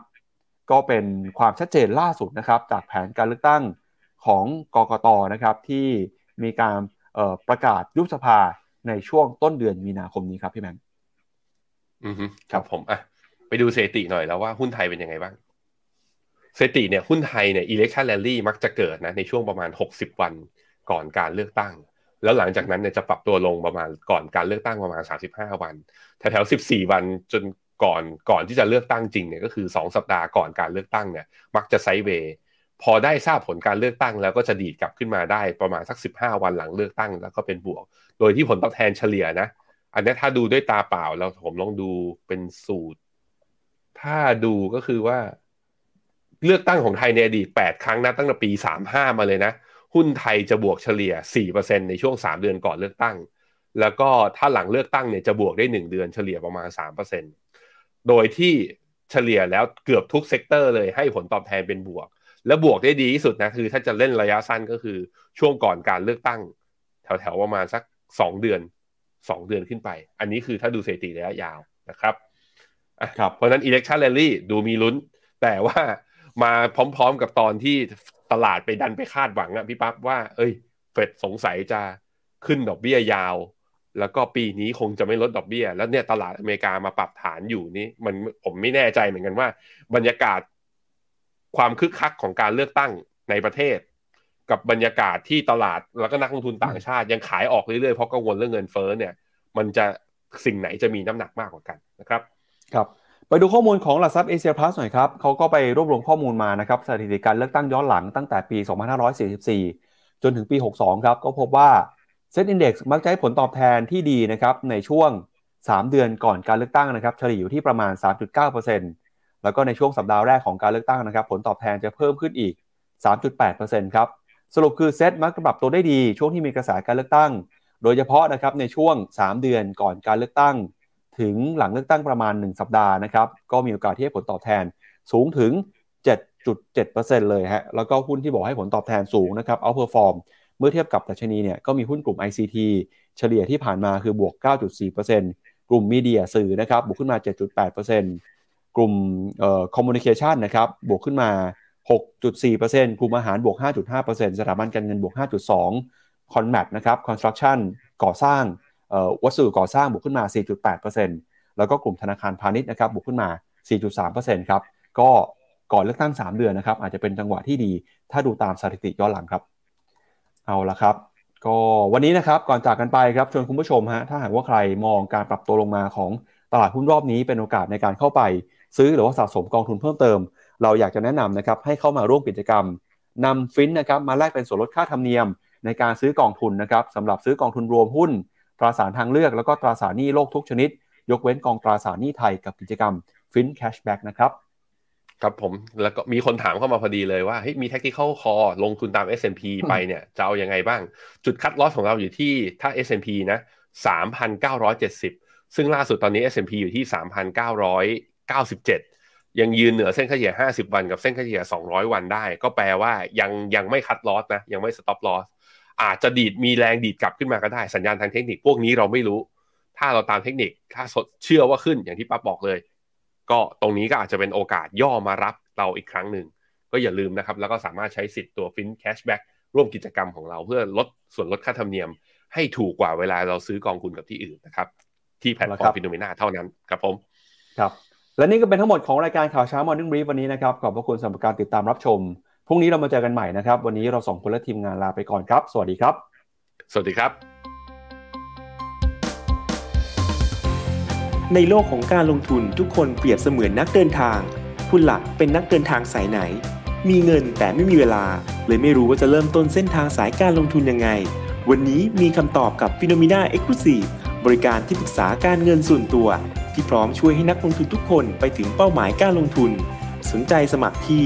ก็เป็นความชัดเจนล่าสุดนะครับจากแผนการเลือกตั้งของกกตนะครับที่มีการประกาศยุบสภาในช่วงต้นเดือนมีนาคมนี้ครับพี่แมนอือฮึครับผมอะไปดูเศรษฐีหน่อยแล้วว่าหุ้นไทยเป็นยังไงบ้างเศรษฐีเนี่ยหุ้นไทยเนี่ย election rally มักจะเกิดนะในช่วงประมาณ 60 วัน ก่อนการเลือกตั้ง แล้วหลังจากนั้นเนี่ยจะปรับตัวลงประมาณก่อนการเลือกตั้งประมาณ 35 วันแถวๆ14 วันจนก่อนก่อนที่จะเลือกตั้งจริงเนี่ยก็คือ 2 สัปดาห์ก่อนการเลือกตั้งเนี่ยมักจะไซเวย์พอได้ทราบผลการเลือกตั้ง แล้วก็จะดีดกลับขึ้นมาได้ประมาณสัก 15 วันหลังเลือกตั้ง แล้วก็เป็นบวก โดยที่ผลตอบแทนเฉลี่ยนะ อันนี้ถ้าดูด้วยตาเปล่าแล้วผมลองดูเป็นสูตร ถ้าดูก็คือว่า เลือกตั้งของไทยในอดีต8ครั้งนะตั้งแต่ปี 35 มาเลยนะ หุ้นไทยจะบวกเฉลี่ย 4%ในช่วง 3 เดือนก่อนเลือกตั้ง แล้วก็ถ้าหลังเลือกตั้งเนี่ยจะบวกได้ 1 เดือนเฉลี่ยประมาณ 3%โดยที่เฉลี่ยแล้วเกือบทุก sector เลยให้ผลตอบแทนเป็นบวก และบวกได้ดีที่สุดนะคือ ถ้าจะเล่นระยะสั้นก็คือช่วงก่อนการเลือกตั้ง แถวๆประมาณสัก 2 เดือน 2 เดือนขึ้นไป อันนี้คือถ้าดูสถิติระยะยาวนะครับครับเพราะนั้น election rally ดูมีลุ้น แต่ว่ามาพร้อมๆกับตอนที่ ตลาดไปดันไปคาดหวังอะพี่ปั๊บว่า เอ้ย เฟดสงสัยจะขึ้นดอกเบี้ยยาว แล้วก็ปีนี้คงจะไม่ลดดอกเบี้ย แล้วเนี่ยตลาดอเมริกามาปรับฐานอยู่นี่มันผมไม่แน่ใจเหมือนกันว่า บรรยากาศความคึกคักของการเลือกตั้งในประเทศ กับบรรยากาศที่ตลาดแล้วก็นักลงทุนต่างชาติ ยังขายออกเรื่อยๆเพราะกังวลเรื่องเงินเฟ้อเนี่ย มันจะสิ่งไหนจะมีน้ำหนักมากกว่ากันนะครับ ครับ ไปดูข้อมูลของหลักทรัพย์เอเชียพลัสหน่อยครับเขาก็ไปรวบรวมข้อมูลมานะครับสถิติการเลือกตั้งย้อนหลังตั้งแต่ปี 2544 จนถึงปี 62 ครับ ก็พบว่าเซ็ตอินดี x มักจะให้ผลตอบแทนที่ดีนะครับในช่วง 3 เดือนก่อนการเลือกตั้งนะครับเฉลี่ยอยู่ที่ประมาณ 3.9%แล้วก็ในช่วงสัปดาห์แรกของการเลือกตั้งนะครับ ผลตอบแทนจะเพิ่มขึ้นอีก 3.8%ครับสรุปคือเซ็ตมักจะปรับตัวได้ดีช่วงที่มีกระแสการเลือกตั้ง โดยเฉพาะนะครับในช่วง 3 เดือนก่อนการเลือกตั้ง ถึงหลังเลือกตั้งประมาณ 1 สัปดาห์นะครับ ก็มีโอกาสที่ให้ผลตอบแทนสูงถึง 7.7%เลยฮะ แล้วก็หุ้นที่บอกให้ผลตอบแทนสูงนะครับ outperform เมื่อเทียบกับดัชนีเนี่ยก็มีหุ้นกลุ่ม ICT เฉลี่ยที่ผ่านมาคือบวก 9.4%กลุ่ม media สื่อนะครับบวกขึ้นมา 7.8%กลุ่มเอ่อ communication นะครับบวกขึ้นมา 6.4%กลุ่มอาหารบวก 5.5%สถาบันการเงินบวก 5.2 CONMAT นะครับ construction ก่อสร้าง วัสดุก่อสร้างบวกขึ้นมา 4.8%แล้วก็กลุ่มธนาคารพาณิชย์นะครับบวกขึ้นมา 4.3%ครับก็ก่อนเลือกตั้ง 3 เดือนนะครับอาจจะเป็นจังหวะที่ดี ถ้าดูตามสถิติย้อนหลังครับ เอาละครับ ก็วันนี้นะครับก่อนจากกันไปครับชวนคุณผู้ชมฮะถ้าหากว่าใครมองการปรับตัวลงมาของตลาดหุ้นรอบนี้เป็นโอกาสในการเข้าไป ซื้อหรือว่าสะสมกองทุนเพิ่มเติม เราอยากจะแนะนำนะครับให้เข้ามาร่วมกิจกรรมนำฟินนะครับมาแลกเป็นส่วนลดค่าธรรมเนียม ในการซื้อกองทุนนะครับสำหรับซื้อกองทุนรวมหุ้น ตราสารทางเลือกแล้วก็ตราสารหนี้โลกทุกชนิด ยกเว้นกองตราสารหนี้ไทยกับกิจกรรม Fin Cashback นะครับครับผมแล้วก็มีคนถามเข้ามาพอดีเลยว่าเฮ้ยมี tactical call ลงทุนตาม S&P ไปเนี่ยจะเอาอยังไงบ้าง จุด cut loss ของเราอยู่ที่ถ้า S&P นะ3,970 ซึ่งล่าสุดตอนนี้ S&P อยู่ที่ 3,997 ยังยืนเหนือเส้นเฉลี่ย 50 วันกับเส้นเฉลี่ย 200 วันได้ ก็แปลว่ายังยังไม่ cut loss นะยังไม่ stop loss อาจจะดีดมีแรงดีดกลับขึ้นมาก็ได้สัญญาณทางเทคนิคพวกนี้เราไม่รู้ ถ้าเราตามเทคนิคถ้าเชื่อว่าขึ้นอย่างที่ปั๊บบอกเลย ก็ตรงนี้ก็อาจจะเป็นโอกาสย่อมารับเราอีกครั้งหนึ่งก็อย่าลืมนะครับ แล้วก็สามารถใช้สิทธิ์ตัว Fin Cashback ร่วมกิจกรรมของเราเพื่อลดส่วนลดค่าธรรมเนียม ให้ถูกกว่าเวลาเราซื้อกองทุนกับที่อื่นนะครับ ที่แพลตฟอร์ม FINNOMENA เท่านั้นครับผมครับและนี่ก็เป็นทั้งหมดของรายการข่าวเช้า Morning Brief วันนี้นะครับขอบพระคุณสำหรับการติดตามรับชม พรุ่งนี้เรามาเจอกันใหม่นะครับ วันนี้เราสองคนและทีมงานลาไปก่อนครับ สวัสดีครับ สวัสดีครับ ในโลกของการลงทุนทุกคนเปรียบเสมือนนักเดินทาง คุณหลักเป็นนักเดินทางสายไหน มีเงินแต่ไม่มีเวลา เลยไม่รู้ว่าจะเริ่มต้นเส้นทางสายการลงทุนยังไง วันนี้มีคำตอบกับ p h e n o m e n a e x c l u s i v e บริการที่ปรึกษาการเงินส่วนตัว ที่พร้อมช่วยให้นักลงทุนทุกคนไปถึงเป้าหมายการลงทุน สนใจสมัครที่